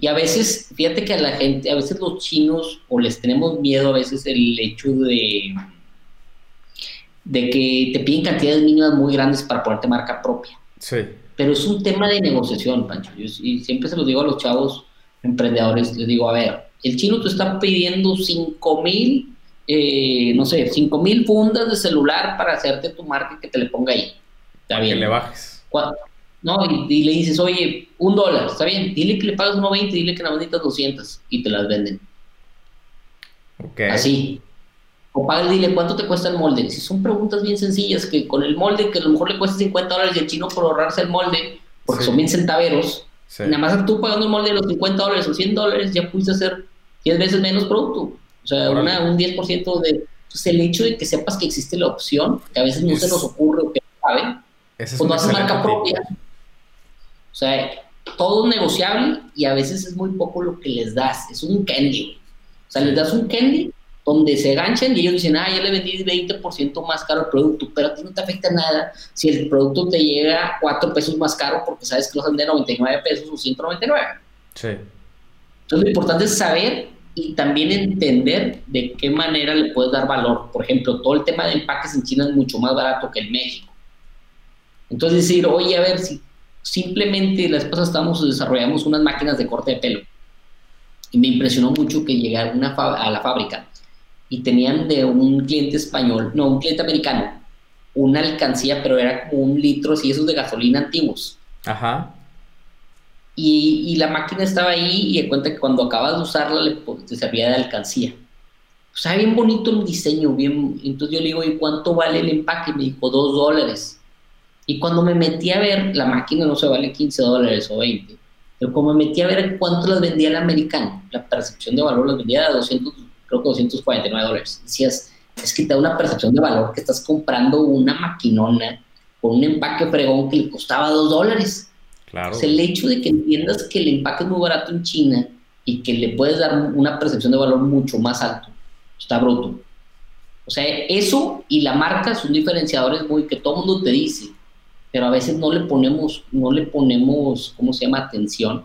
Y a veces, fíjate que a la gente, a veces los chinos, o les tenemos miedo a veces el hecho de, de que te piden cantidades mínimas muy grandes para ponerte marca propia. Sí. Pero es un tema de negociación, Pancho. y siempre se lo digo a los chavos emprendedores, les digo, a ver, el chino te está pidiendo 5 mil, eh, no sé, 5 mil fundas de celular para hacerte tu marca que te le ponga ahí. Está bien. Que le bajes. No, y, le dices, oye, un dólar, está bien, dile que le pagas 1.20, dile que necesitas 200 y te las venden. Ok. Así. O paga, dile cuánto te cuesta el molde. Si son preguntas bien sencillas, que con el molde, que a lo mejor le cuesta 50 dólares y el chino por ahorrarse el molde, porque son bien centaveros, nada más tú pagando el molde de los 50 dólares o 100 dólares, ya pudiste hacer 10 veces menos producto. O sea, una, un 10% de... Entonces, el hecho de que sepas que existe la opción, que a veces no se nos ocurre o que no saben, pues no haces marca propia. Sea, todo es negociable y a veces es muy poco lo que les das. Es un candy. O sea, les das un candy donde se ganchan y ellos dicen, ah, ya le vendí 20% más caro el producto, pero a ti no te afecta nada si el producto te llega 4 pesos más caro porque sabes que lo de 99 pesos o 199. Sí. Entonces lo importante es saber y también entender de qué manera le puedes dar valor. Por ejemplo, todo el tema de empaques en China es mucho más barato que en México. Entonces decir, oye, a ver, si simplemente la esposa estamos desarrollamos unas máquinas de corte de pelo. Y me impresionó mucho que llegara una a la fábrica y tenían de un cliente español, no, un cliente americano, una alcancía, pero era como un litro, así esos de gasolina antiguos. Ajá. Y, la máquina estaba ahí y de cuenta que cuando acabas de usarla le, te servía de alcancía. O sea, bien bonito el diseño, bien. Entonces yo le digo, ¿y cuánto vale el empaque? Me dijo, dos dólares. Y cuando me metí a ver, la máquina no se vale 15 dólares o 20. Pero como me metí a ver cuánto las vendía el americano, la percepción de valor las vendía a 200 creo que 249 dólares. Decías, es que te da una percepción de valor que estás comprando una maquinona con un empaque fregón que le costaba 2 dólares. Claro. O el hecho de que entiendas que el empaque es muy barato en China y que le puedes dar una percepción de valor mucho más alto, está bruto. O sea, eso y la marca son diferenciadores muy que todo mundo te dice, pero a veces no le ponemos, no le ponemos, ¿cómo se llama? Atención.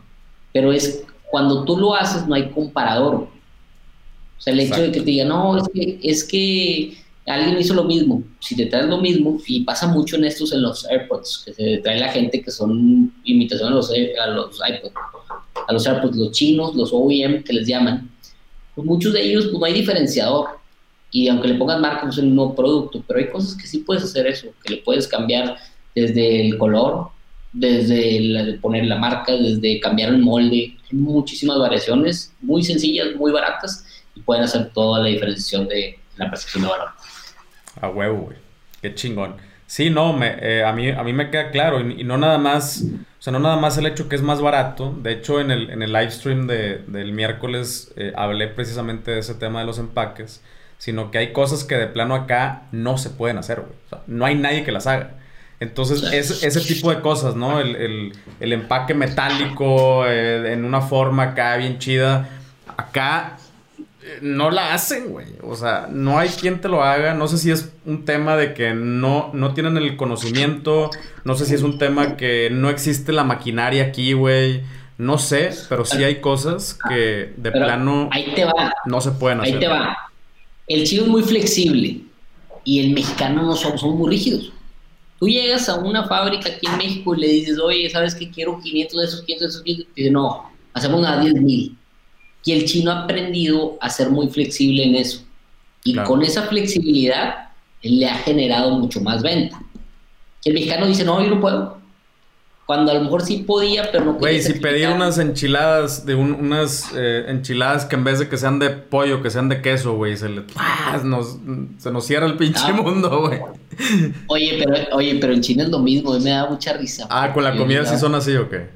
Pero es cuando tú lo haces no hay comparador. O sea, el hecho de que te digan, no, es que, es que alguien hizo lo mismo. Si te traes lo mismo, y pasa mucho en estos, en los AirPods, que se trae la gente que son imitaciones a los, a los iPods, a los AirPods, los chinos, los OEM que les llaman, pues muchos de ellos pues no hay diferenciador. Y aunque le pongas marca, pues es un nuevo producto, pero hay cosas que sí puedes hacer eso, que le puedes cambiar desde el color, desde poner la marca, desde cambiar el molde, hay muchísimas variaciones, muy sencillas, muy baratas, y pueden hacer toda la diferenciación de la percepción de valor. A huevo, güey. Qué chingón. Sí, no, me, eh, a, mí, a mí me queda claro. Y, no nada más, o sea, no nada más el hecho que es más barato. De hecho, en el, en el live stream de, del miércoles eh, hablé precisamente de ese tema de los empaques. Sino que hay cosas que de plano acá no se pueden hacer, güey. No hay nadie que las haga. Entonces, es, ese tipo de cosas, ¿no? El, el, empaque metálico eh, en una forma acá bien chida. Acá no la hacen, güey. O sea, no hay quien te lo haga. No sé si es un tema de que no, no tienen el conocimiento. No sé si es un tema que no existe la maquinaria aquí, güey. No sé, pero sí hay cosas que de plano ahí te va. no se pueden hacer. Ahí te va. El chino es muy flexible y el mexicano no son, son muy rígidos. Tú llegas a una fábrica aquí en México y le dices, oye, ¿sabes que quiero 500 de esos, 500 de esos? Y dice, no, hacemos una 10 mil y el chino ha aprendido a ser muy flexible en eso. Y con esa flexibilidad, le ha generado mucho más venta. el mexicano dice, no, yo no puedo. Cuando a lo mejor sí podía, pero no Güey, si pedir unas enchiladas, de unas eh, enchiladas que en vez de que sean de pollo, que sean de queso, güey, se, le, nos, se nos cierra el pinche ah. mundo, güey. Oye, pero, oye, pero en China es lo mismo, me da mucha risa. Ah, con la comida sí son así o qué?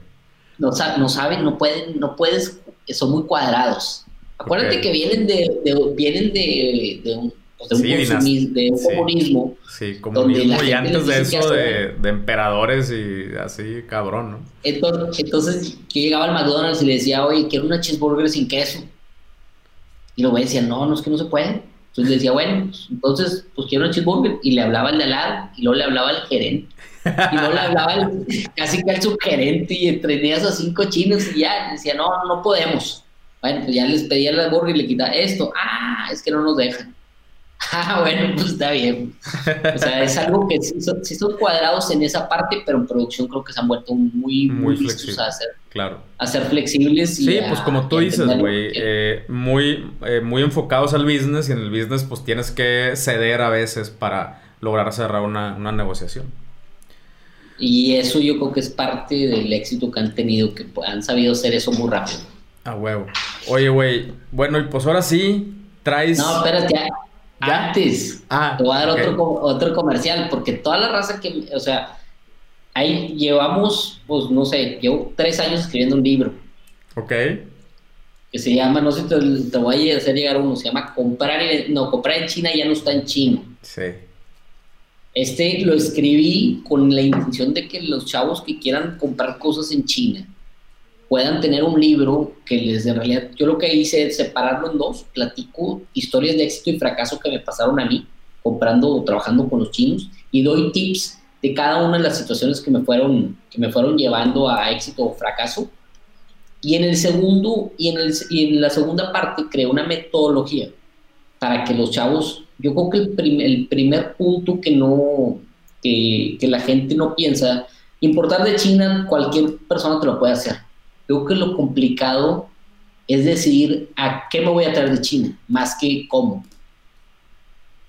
No, no saben, no pueden, no puedes son muy cuadrados. Acuérdate que vienen de, vienen de, de un, de un, de un comunismo. Sí, comunismo y antes de eso de, de, emperadores y así, cabrón, ¿no? Entonces, entonces que llegaba al McDonald's y le decía, oye, quiero una cheeseburger sin queso. Y luego decía, no, no es que no se puede. Entonces le decía, bueno, pues, entonces, pues quiero una cheeseburger. Y le hablaba al de al lado y luego le hablaba al gerente. Y no le hablaba casi que al subgerente y entrenías a cinco chinos y ya decía, no, no podemos. Bueno, pues ya les pedía la burger y le quitaba esto. Ah, es que no nos dejan. Ah, bueno, pues está bien. O sea, es algo que sí son, cuadrados en esa parte, pero en producción creo que se han vuelto muy, muy, listos a hacer. Claro. A ser flexibles. sí, pues como tú dices, güey, eh, muy, eh, muy enfocados al business y en el business pues tienes que ceder a veces para lograr cerrar una, una negociación. Y eso yo creo que es parte del éxito que han tenido, que han sabido hacer eso muy rápido. Ah, huevo. Oye, güey, bueno, y pues ahora sí, traes... No, espérate, antes, ah, te voy a dar otro, otro comercial, porque toda la raza que, o sea, ahí llevamos, pues no sé, llevo tres años escribiendo un libro. Ok. Que se llama, no sé, te, te voy a hacer llegar uno, se llama Comprar, no, comprar en China ya no está en chino. Sí. Este lo escribí con la intención de que los chavos que quieran comprar cosas en China puedan tener un libro que les en realidad, yo lo que hice es separarlo en dos, platico historias de éxito y fracaso que me pasaron a mí comprando o trabajando con los chinos y doy tips de cada una de las situaciones que me fueron, que me fueron llevando a éxito o fracaso. Y en el segundo, y en, el, y en la segunda parte creo una metodología para que los chavos, yo creo que el, el primer punto que no, que, que la gente no piensa, importar de China cualquier persona te lo puede hacer Creo que lo complicado es decidir a qué me voy a traer de China, más que cómo.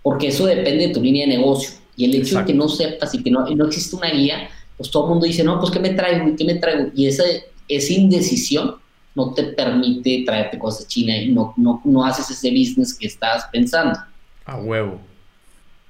Porque eso depende de tu línea de negocio. Y el hecho de que no sepas y que no, no existe una guía, pues todo el mundo dice, no, pues ¿qué me traigo? ¿Qué me traigo? Y esa, esa indecisión no te permite traerte cosas de China y no, no, no haces ese business que estás pensando. A huevo.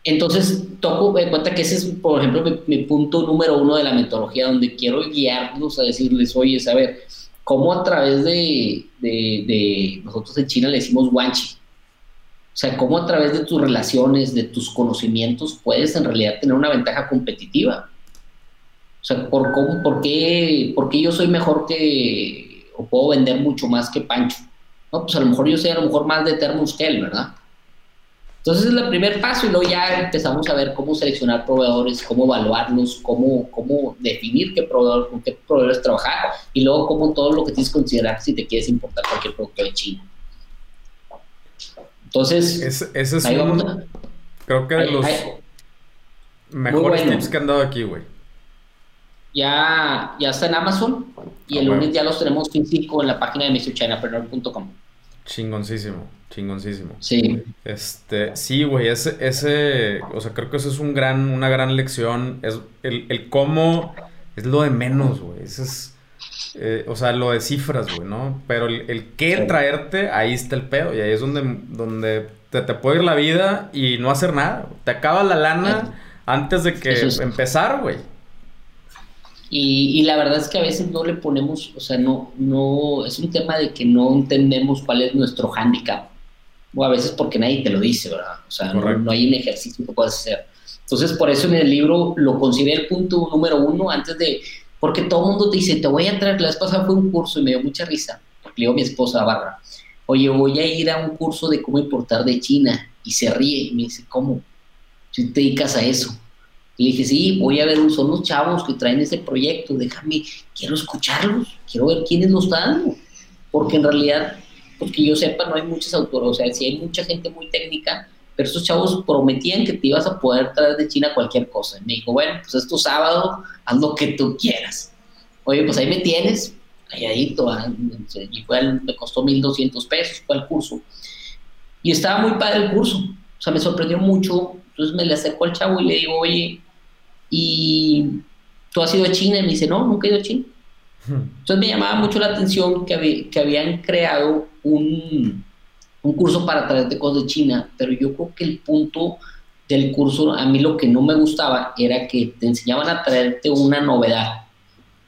Entonces, toco de cuenta que ese es, por ejemplo, mi, mi, punto número uno de la metodología, donde quiero guiarlos a decirles, oye, a ver, cómo a través de, de, nosotros en China le decimos guanchi. O sea, cómo a través de tus relaciones, de tus conocimientos, puedes en realidad tener una ventaja competitiva. O sea, ¿por, cómo, por, qué, por qué yo soy mejor que, o puedo vender mucho más que Pancho? No, pues a lo mejor yo soy a lo mejor más de termos que él, ¿verdad? Entonces es el primer paso y luego ya empezamos a ver cómo seleccionar proveedores, cómo evaluarlos, cómo, cómo definir qué proveedor, con qué proveedores trabajar y luego cómo todo lo que tienes que considerar si te quieres importar cualquier producto de China. Entonces, ese es un, creo que de los mejores tips que han dado aquí, güey. Ya, ya está en Amazon y el lunes ya los tenemos físico en la página de MrChinaPreneur.com. Chingoncísimo, chingoncísimo. Sí. Este, sí, güey, ese, ese, o sea, creo que eso es un gran, una gran lección. Es el, el cómo es lo de menos, güey. Ese es, eh, o sea, lo de cifras, güey, ¿no? Pero el, el qué traerte, ahí está el pedo. Y ahí es donde, donde te, te, puede ir la vida y no hacer nada. Te acaba la lana antes de que empezar, güey. Y, la verdad es que a veces no le ponemos, o sea, no, no, es un tema de que no entendemos cuál es nuestro hándicap. O a veces porque nadie te lo dice, ¿verdad? O sea, no, hay un ejercicio que puedas hacer. Entonces, por eso en el libro lo consideré el punto número uno antes de, porque todo el mundo te dice, te voy a traer, la vez pasada fue un curso y me dio mucha risa, porque le digo a mi esposa Barra, oye, voy a ir a un curso de cómo importar de China, y se ríe y me dice, ¿cómo? Si te dedicas a eso. Y le dije, sí, voy a ver, son los chavos que traen ese proyecto, déjame, quiero escucharlos, quiero ver quiénes lo están porque en realidad, porque yo sepa, no hay muchas autores, o sea, sí hay mucha gente muy técnica, pero esos chavos prometían que te ibas a poder traer de China cualquier cosa. Y me dijo, bueno, pues es sábado, haz lo que tú quieras. Oye, pues ahí me tienes, calladito, ah, y fue me costó 1.200 pesos, fue el curso. Y estaba muy padre el curso, o sea, me sorprendió mucho. Entonces me le acerco al chavo y le digo, oye, y tú has ido a China y me dice, no, nunca he ido a China. Entonces me llamaba mucho la atención que, que habían creado un, un curso para traerte cosas de China, pero yo creo que el punto del curso, a mí lo que no me gustaba era que te enseñaban a traerte una novedad.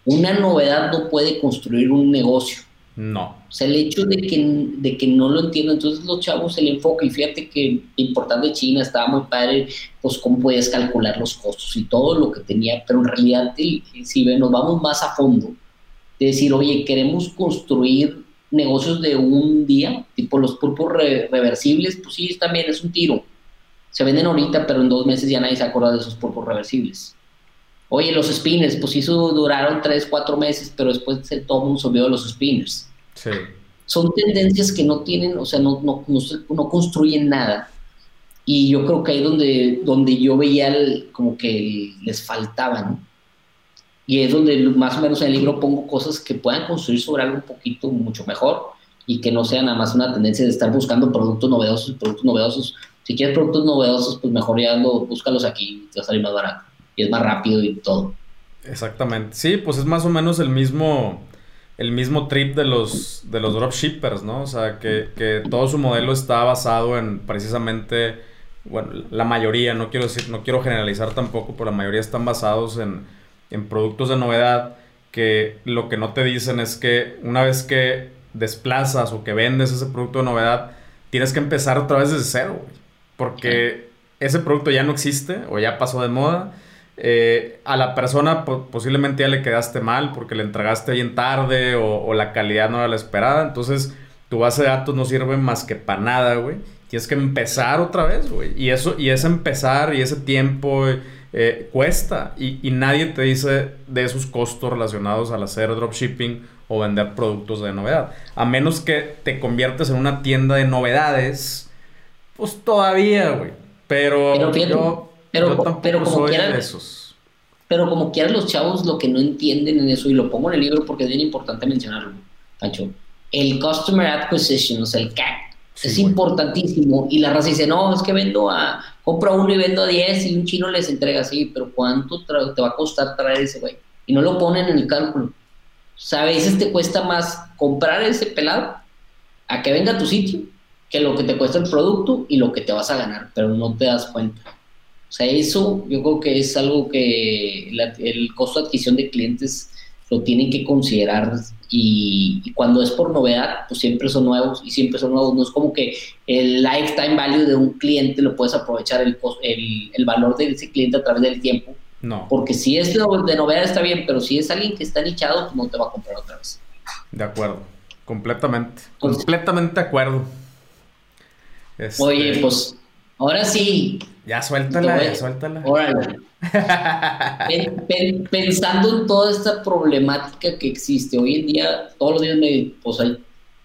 Una novedad no puede construir un negocio. No. O sea, el hecho de que, de que no lo entiendo, entonces los chavos se le enfoca y fíjate que importante China estaba muy padre, pues cómo podías calcular los costos y todo lo que tenía, pero en realidad si nos vamos más a fondo, de decir, oye, queremos construir negocios de un día, tipo los pulpos reversibles, pues sí, también es un tiro. Se venden ahorita, pero en dos meses ya nadie se acuerda de esos pulpos reversibles. Oye, los spinners, pues eso duraron tres, cuatro meses, pero después todo el mundo se de los spinners. Sí. Son tendencias que no tienen, o sea, no, no, no, construyen nada. Y yo creo que ahí donde, donde yo veía como que les faltaban. Y es donde más o menos en el libro pongo cosas que puedan construir sobre algo un poquito mucho mejor y que no sea nada más una tendencia de estar buscando productos novedosos, productos novedosos. Si quieres productos novedosos, pues mejor ya lo, búscalos aquí, te va a salir más barato y es más rápido y todo. Exactamente. Sí, pues es más o menos el mismo el mismo trip de los de los dropshippers, ¿no? O sea, que, que todo su modelo está basado en precisamente bueno, la mayoría, no quiero decir, no quiero generalizar tampoco, pero la mayoría están basados en, en productos de novedad que lo que no te dicen es que una vez que desplazas o que vendes ese producto de novedad, tienes que empezar otra vez desde cero, Porque ese producto ya no existe o ya pasó de moda eh, a la persona posiblemente ya le quedaste mal porque le entregaste bien tarde o, la calidad no era la esperada. Entonces, tu base de datos no sirve más que para nada, güey. Tienes que empezar otra vez, güey. Y eso, y ese empezar y ese tiempo eh, cuesta. Y, y, nadie te dice de esos costos relacionados al hacer dropshipping o vender productos de novedad. A menos que te conviertes en una tienda de novedades, pues todavía, güey. Pero, yo pero, pero como quieran, Pero como quieran los chavos lo que no entienden en eso, y lo pongo en el libro porque es bien importante mencionarlo, Pancho, el Customer Acquisition, o sea, el CAC, es importantísimo. Y la raza dice, no, es que vendo a, compro uno y vendo a 10 y un chino les entrega así, pero ¿cuánto te va a costar traer ese güey? Y no lo ponen en el cálculo. O sea, a veces te cuesta más comprar ese pelado a que venga a tu sitio que lo que te cuesta el producto y lo que te vas a ganar, pero no te das cuenta. O sea, eso yo creo que es algo que el costo de adquisición de clientes lo tienen que considerar y, cuando es por novedad, pues siempre son nuevos y siempre son nuevos. No es como que el lifetime value de un cliente lo puedes aprovechar el, el, el valor de ese cliente a través del tiempo. No. Porque si es de, novedad está bien, pero si es alguien que está nichado, pues no te va a comprar otra vez. De acuerdo, completamente. completamente de acuerdo. Oye, este, pues ahora sí, ya suéltala, ya suéltala. Pensando en toda esta problemática que existe hoy en día, todos los días me, pues hay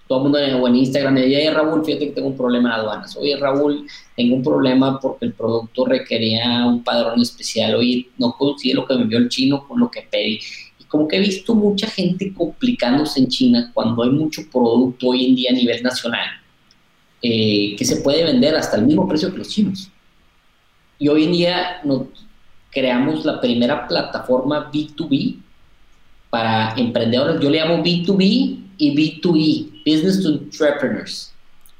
todo el mundo en Instagram me dice, Raúl, fíjate que tengo un problema en aduanas. Oye, Raúl, tengo un problema porque el producto requería un padrón especial. Oye, no consigue lo que me envió el chino con lo que pedí. Y como que he visto mucha gente complicándose en China cuando hay mucho producto hoy en día a nivel nacional eh, que se puede vender hasta el mismo precio que los chinos. Y hoy en día creamos la primera plataforma B2B para emprendedores. Yo le llamo B2B y B2E, Business to Entrepreneurs.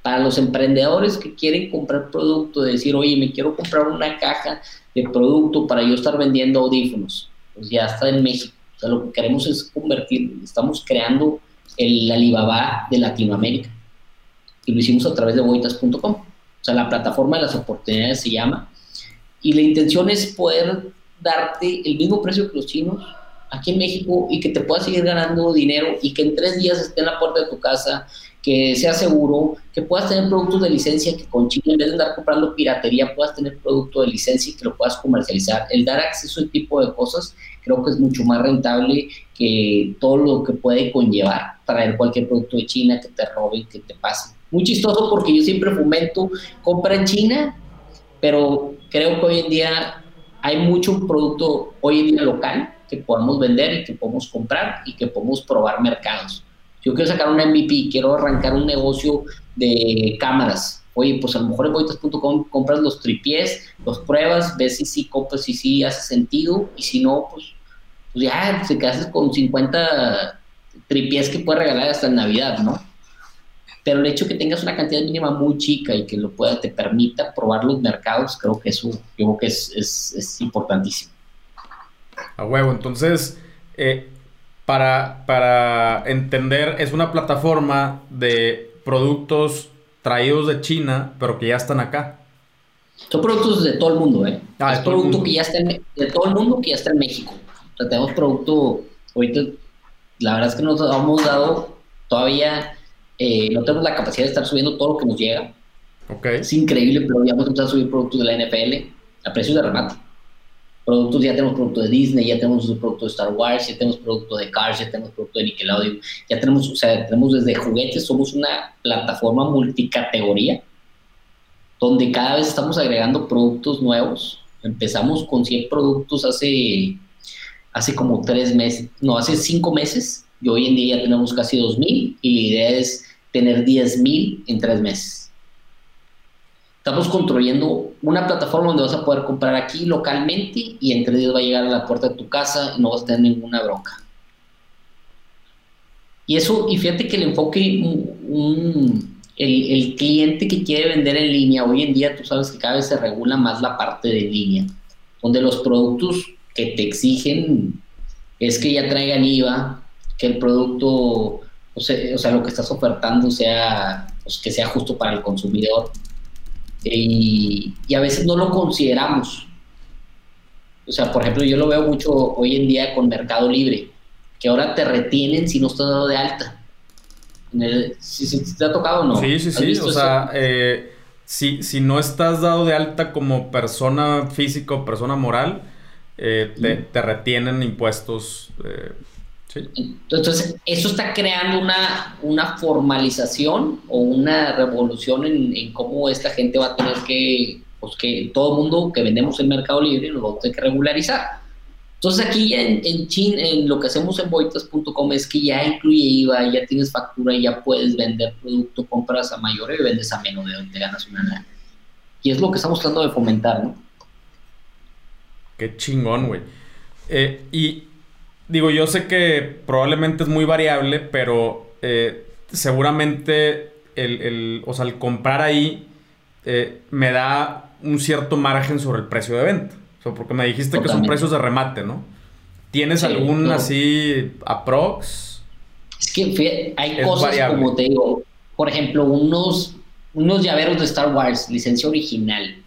Para los emprendedores que quieren comprar producto, decir, oye, me quiero comprar una caja de producto para yo estar vendiendo audífonos. Pues ya está en México. O sea, lo que queremos es convertir, estamos creando el Alibaba de Latinoamérica. Y lo hicimos a través de boitas.com. O sea, la plataforma de las oportunidades se llama y la intención es poder darte el mismo precio que los chinos aquí en México y que te puedas seguir ganando dinero y que en tres días esté en la puerta de tu casa, que sea seguro, que puedas tener productos de licencia, que con China en vez de andar comprando piratería puedas tener producto de licencia y que lo puedas comercializar. El dar acceso a ese tipo de cosas creo que es mucho más rentable que todo lo que puede conllevar traer cualquier producto de China que te robe y que te pase. Muy chistoso porque yo siempre fomento compra en China, pero creo que hoy en día hay mucho producto hoy en día local que podemos vender y que podemos comprar y que podemos probar mercados. Yo quiero sacar un MVP, quiero arrancar un negocio de cámaras. Oye, pues a lo mejor en boitas.com compras los tripiés, los pruebas, ves si sí, compras, si sí hace sentido y si no, pues, pues ya te quedas con 50 tripiés que puedes regalar hasta Navidad, ¿no? Pero el hecho de que tengas una cantidad mínima muy chica y que lo pueda, te permita probar los mercados, creo que eso creo que es, es, importantísimo. A huevo, entonces, eh, para, para entender, es una plataforma de productos traídos de China, pero que ya están acá. Son productos de todo el mundo, ¿eh? Ah, es producto que ya está en, de todo el mundo que ya está en México. O sea, tenemos producto, ahorita, la verdad es que nos hemos dado todavía eh, no tenemos la capacidad de estar subiendo todo lo que nos llega. Okay. Es increíble, pero ya vamos a empezar a subir productos de la NFL a precios de remate. productos, ya tenemos producto de Disney, ya tenemos producto de Star Wars, ya tenemos producto de Cars, ya tenemos producto de Nickelodeon, ya tenemos, o sea, tenemos desde juguetes, somos una plataforma multicategoría donde cada vez estamos agregando productos nuevos. Empezamos con 100 productos hace, hace como tres meses, no, hace cinco meses, y hoy en día ya tenemos casi 2.000 y la idea es tener 10.000 en tres meses. Estamos construyendo una plataforma donde vas a poder comprar aquí localmente y entre días va a llegar a la puerta de tu casa y no vas a tener ninguna bronca. Y eso, y fíjate que el enfoque, el, cliente que quiere vender en línea, hoy en día tú sabes que cada vez se regula más la parte de línea, donde los productos que te exigen es que ya traigan IVA, que el producto, o sea, o sea lo que estás ofertando sea, pues, que sea justo para el consumidor y, a veces no lo consideramos. O sea, por ejemplo, yo lo veo mucho hoy en día con Mercado Libre, que ahora te retienen si no estás dado de alta. si, te ha tocado o no. Sí, sí, sí. O sea, eh, si, si, no estás dado de alta como persona física o persona moral, eh, te, retienen impuestos. Eh, entonces, eso está creando una, una formalización o una revolución en, cómo esta gente va a tener que, pues que todo el mundo que vendemos en Mercado Libre lo va a tener que regularizar. Entonces aquí en, en, en lo que hacemos en boitas.com es que ya incluye IVA, ya tienes factura, y ya puedes vender producto, compras a mayor y vendes a menos de donde ganas una lana. Y es lo que estamos tratando de fomentar, ¿no? Qué chingón, güey. Eh, y Digo, yo sé que probablemente es muy variable, pero eh, seguramente el, o sea, el comprar ahí eh, me da un cierto margen sobre el precio de venta. O sea, porque me dijiste que son precios de remate, ¿no? ¿Tienes algún así aprox? Es que hay cosas como te digo, por ejemplo, unos, unos llaveros de Star Wars, licencia original.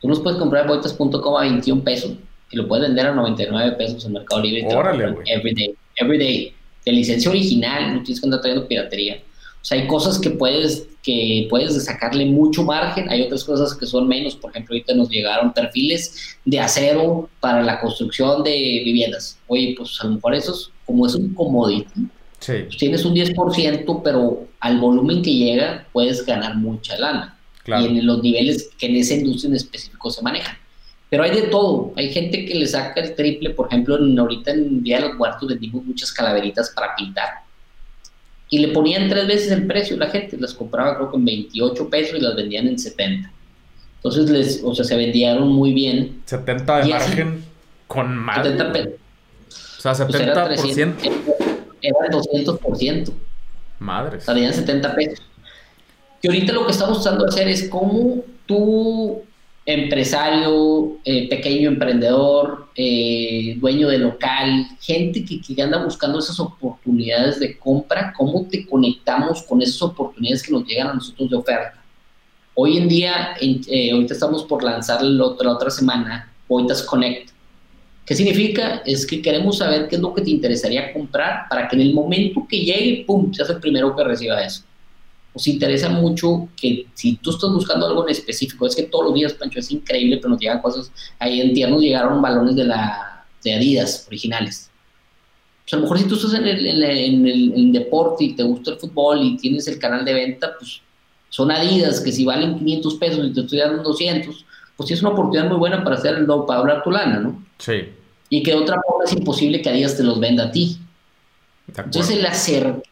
Tú los puedes comprar en boitas.com a 21 pesos y lo puedes vender a 99 pesos en Mercado Libre. Órale, güey. Everyday, everyday. De licencia original, no tienes que andar trayendo piratería. O sea, hay cosas que puedes, que puedes sacarle mucho margen, hay otras cosas que son menos. Por ejemplo, ahorita nos llegaron perfiles de acero para la construcción de viviendas. Oye, pues a lo mejor esos, como es un commodity, pues tienes un 10%, pero al volumen que llega puedes ganar mucha lana. Y en los niveles que en esa industria en específico se manejan. Pero hay de todo. Hay gente que le saca el triple. Por ejemplo, ahorita en Día de los Muertos vendimos muchas calaveritas para pintar. Y le ponían tres veces el precio la gente. Las compraba creo que en 28 pesos y las vendían en 70. Entonces, les, o sea, se vendieron muy bien. 70 de margen con más. 70 pesos. O sea, 70%. era, 200%. Madres. Salían 70 pesos. Y ahorita lo que estamos de hacer es cómo tú empresario, eh, pequeño emprendedor, eh, dueño de local, gente que, que, anda buscando esas oportunidades de compra, ¿cómo te conectamos con esas oportunidades que nos llegan a nosotros de oferta? Hoy en día, eh, ahorita estamos por lanzar la otra, la otra semana, Boitas Connect. ¿Qué significa? Es que queremos saber qué es lo que te interesaría comprar para que en el momento que llegue, ¡pum!, seas el primero que reciba eso nos interesa mucho que si tú estás buscando algo en específico, es que todos los días, Pancho, es increíble, pero nos llegan cosas, ahí en tiernos llegaron balones de, la, de Adidas originales. Pues a lo mejor si tú estás en el, en, el, deporte y te gusta el fútbol y tienes el canal de venta, pues son Adidas que si valen 500 pesos y te estoy dando 200, pues sí es una oportunidad muy buena para hacer el para hablar tu lana, ¿no? Sí. Y que de otra forma es imposible que Adidas te los venda a ti. Entonces,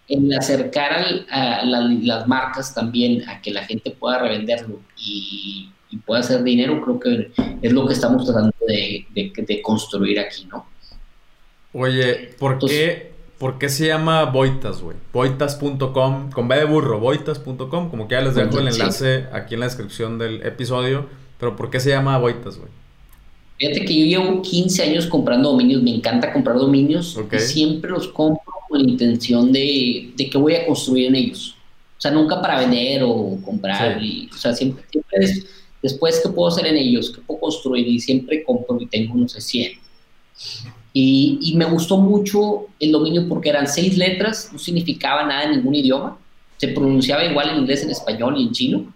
el, acercar a las marcas también a que la gente pueda revenderlo y, pueda hacer dinero, creo que es lo que estamos tratando de, construir aquí, ¿no? Oye, ¿por, qué, ¿por qué se llama Boitas, güey? Boitas.com, con B de burro, boitas.com, como que ya les dejo el enlace aquí en la descripción del episodio, pero ¿por qué se llama Boitas, güey? Fíjate que yo llevo 15 años comprando dominios, me encanta comprar dominios y siempre los compro con la intención de, de que voy a construir en ellos. O sea, nunca para vender o comprar. o sea, siempre, siempre después qué puedo hacer en ellos, qué puedo construir y siempre compro y tengo, no sé, 100. Y, y me gustó mucho el dominio porque eran seis letras, no significaba nada en ningún idioma. Se pronunciaba igual en inglés, en español y en chino.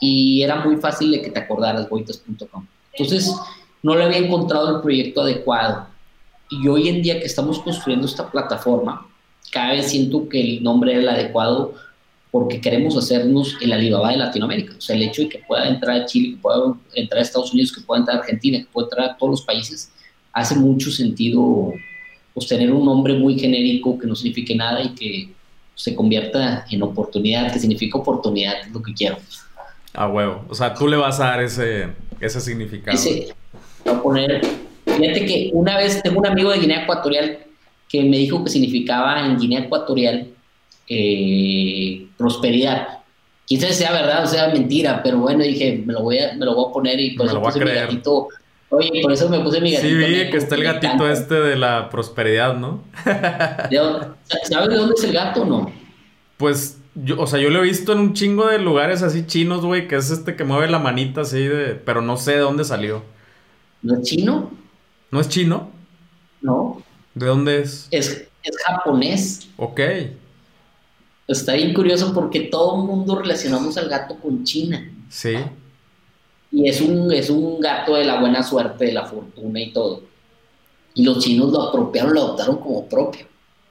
Y era muy fácil de que te acordaras, boitas.com. Entonces, no le había encontrado el proyecto adecuado. Y hoy en día que estamos construyendo esta plataforma, cada vez siento que el nombre es el adecuado porque queremos hacernos el Alibaba de Latinoamérica. O sea, el hecho de que pueda entrar a Chile, que pueda entrar a Estados Unidos, que pueda entrar a Argentina, que pueda entrar a todos los países, hace mucho sentido pues, tener un nombre muy genérico que no signifique nada y que se convierta en oportunidad, que significa oportunidad, es lo que quiero. A huevo. O sea, tú le vas a dar ese, ese significado. Ese, voy a poner. Fíjate que una vez tengo un amigo de Guinea Ecuatorial que me dijo que significaba en Guinea Ecuatorial eh, prosperidad. Quizás sea verdad o sea mentira, pero bueno, dije, me lo voy a, me lo voy a poner y por eso puse mi gatito. Oye, por eso me puse mi gatito. Sí, vi que está el gatito este de la prosperidad, ¿no? ¿Sabes de dónde es el gato o no? Pues, yo, o sea, yo lo he visto en un chingo de lugares así chinos, güey, que es este que mueve la manita así de... Pero no sé de dónde salió. ¿No es chino? ¿No es chino? No. ¿De dónde es? Es, es japonés. Ok. Está bien curioso porque todo el mundo relacionamos al gato con China. Sí. Y es un, es un gato de la buena suerte, de la fortuna y todo. Y los chinos lo apropiaron, lo adoptaron como propio.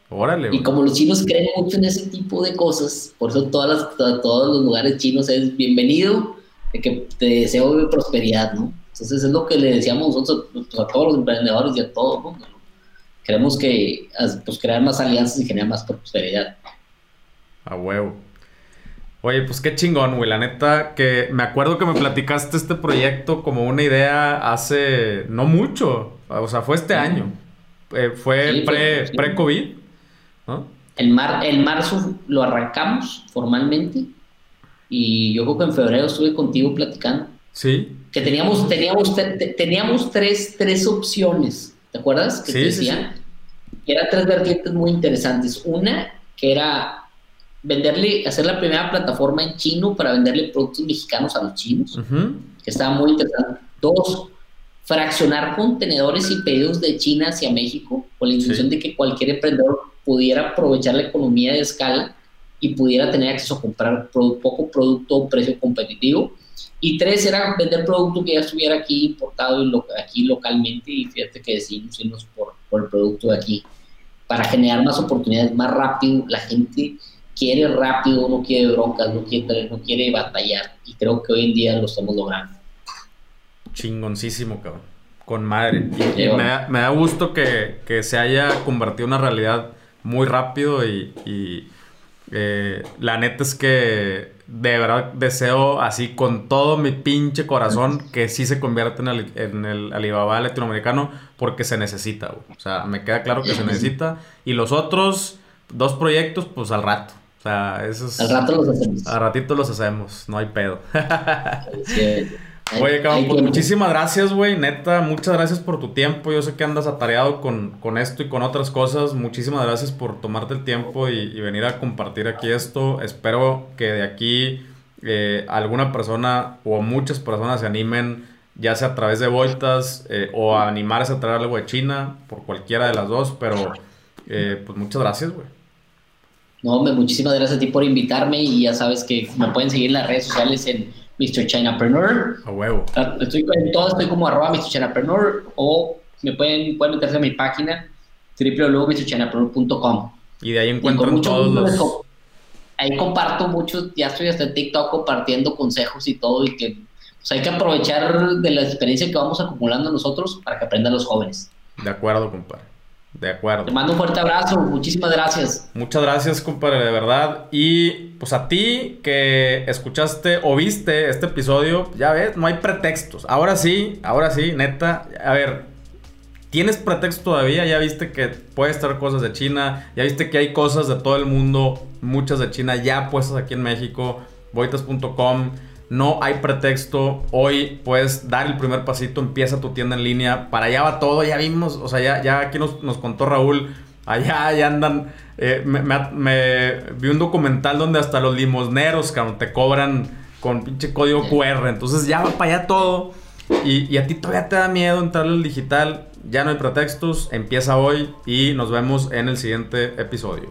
Órale. Y como los chinos creen mucho en ese tipo de cosas, por eso todas las, todos los lugares chinos es bienvenido, de que te deseo prosperidad, ¿no? Entonces es lo que le decíamos nosotros pues, a todos los emprendedores y a todo el mundo, ¿no? Queremos que, pues, crear más alianzas y generar más prosperidad. A huevo. Oye, pues qué chingón, güey. La neta, que me acuerdo que me platicaste este proyecto como una idea hace no mucho. O sea, fue este año. Eh, fue pre-COVID, ¿no? En, mar, en marzo lo arrancamos formalmente. Y yo creo que en febrero estuve contigo platicando. Sí. Que teníamos, teníamos, teníamos tres, tres opciones. ¿Te acuerdas? Que sí, decía. Que eran tres vertientes muy interesantes. Una, que era venderle, hacer la primera plataforma en chino para venderle productos mexicanos a los chinos, que estaba muy interesante. Dos, fraccionar contenedores y pedidos de China hacia México, con la intención de que cualquier emprendedor pudiera aprovechar la economía de escala y pudiera tener acceso a comprar poco producto a un precio competitivo. Y tres, era vender producto que ya estuviera aquí importado y aquí localmente, y fíjate que decidimos irnos por, por el producto de aquí, para generar más oportunidades más rápido. La gente quiere rápido, no quiere broncas, no quiere, no quiere batallar. Y creo que hoy en día lo estamos logrando. Chingoncísimo, cabrón. Con madre. Y, me, da, gusto que, se haya convertido en una realidad muy rápido y, eh, la neta es que de verdad deseo así con todo mi pinche corazón que sí se convierta en el, en el Alibaba latinoamericano porque se necesita. O sea, me queda claro que se necesita. Y los otros dos proyectos, pues al rato. O sea, esos... Al rato los hacemos. Al ratito los hacemos, no hay pedo. Oye, cabrón, pues muchísimas gracias, güey. Neta, muchas gracias por tu tiempo. Yo sé que andas atareado con, con esto y con otras cosas. Muchísimas gracias por tomarte el tiempo y, venir a compartir aquí esto. Espero que de aquí eh, alguna persona o muchas personas se animen, ya sea a través de vueltas eh, o a animarse a traer algo de China, por cualquiera de las dos. Pero, eh, pues muchas gracias, güey. No, hombre, muchísimas gracias a ti por invitarme y ya sabes que me pueden seguir en las redes sociales en Mr. Chinapreneur. A huevo. Ah, estoy en todo, estoy como arroba Mr. Chinapreneur o me pueden, pueden meterse a mi página www.mrchinapreneur.com. Y de ahí encuentran todos los... Ahí comparto mucho, ya estoy hasta en TikTok compartiendo consejos y todo y que pues, hay que aprovechar de la experiencia que vamos acumulando nosotros para que aprendan los jóvenes. De acuerdo, compadre. De acuerdo. Te mando un fuerte abrazo, muchísimas gracias. Muchas gracias, compadre, de verdad. Y pues a ti que escuchaste o viste este episodio, ya ves, no hay pretextos. Ahora sí, ahora sí, neta. A ver, ¿tienes pretexto todavía? Ya viste que puede estar cosas de China, ya viste que hay cosas de todo el mundo, muchas de China ya puestas aquí en México, boitas.com no hay pretexto. Hoy puedes dar el primer pasito, empieza tu tienda en línea. Para allá va todo, ya vimos, o sea, ya, ya aquí nos, contó Raúl. Allá ya andan. Eh, me, vi un documental donde hasta los limosneros, te cobran con pinche código QR. Entonces ya va para allá todo. Y, y a ti todavía te da miedo entrar al digital. Ya no hay pretextos. Empieza hoy y nos vemos en el siguiente episodio.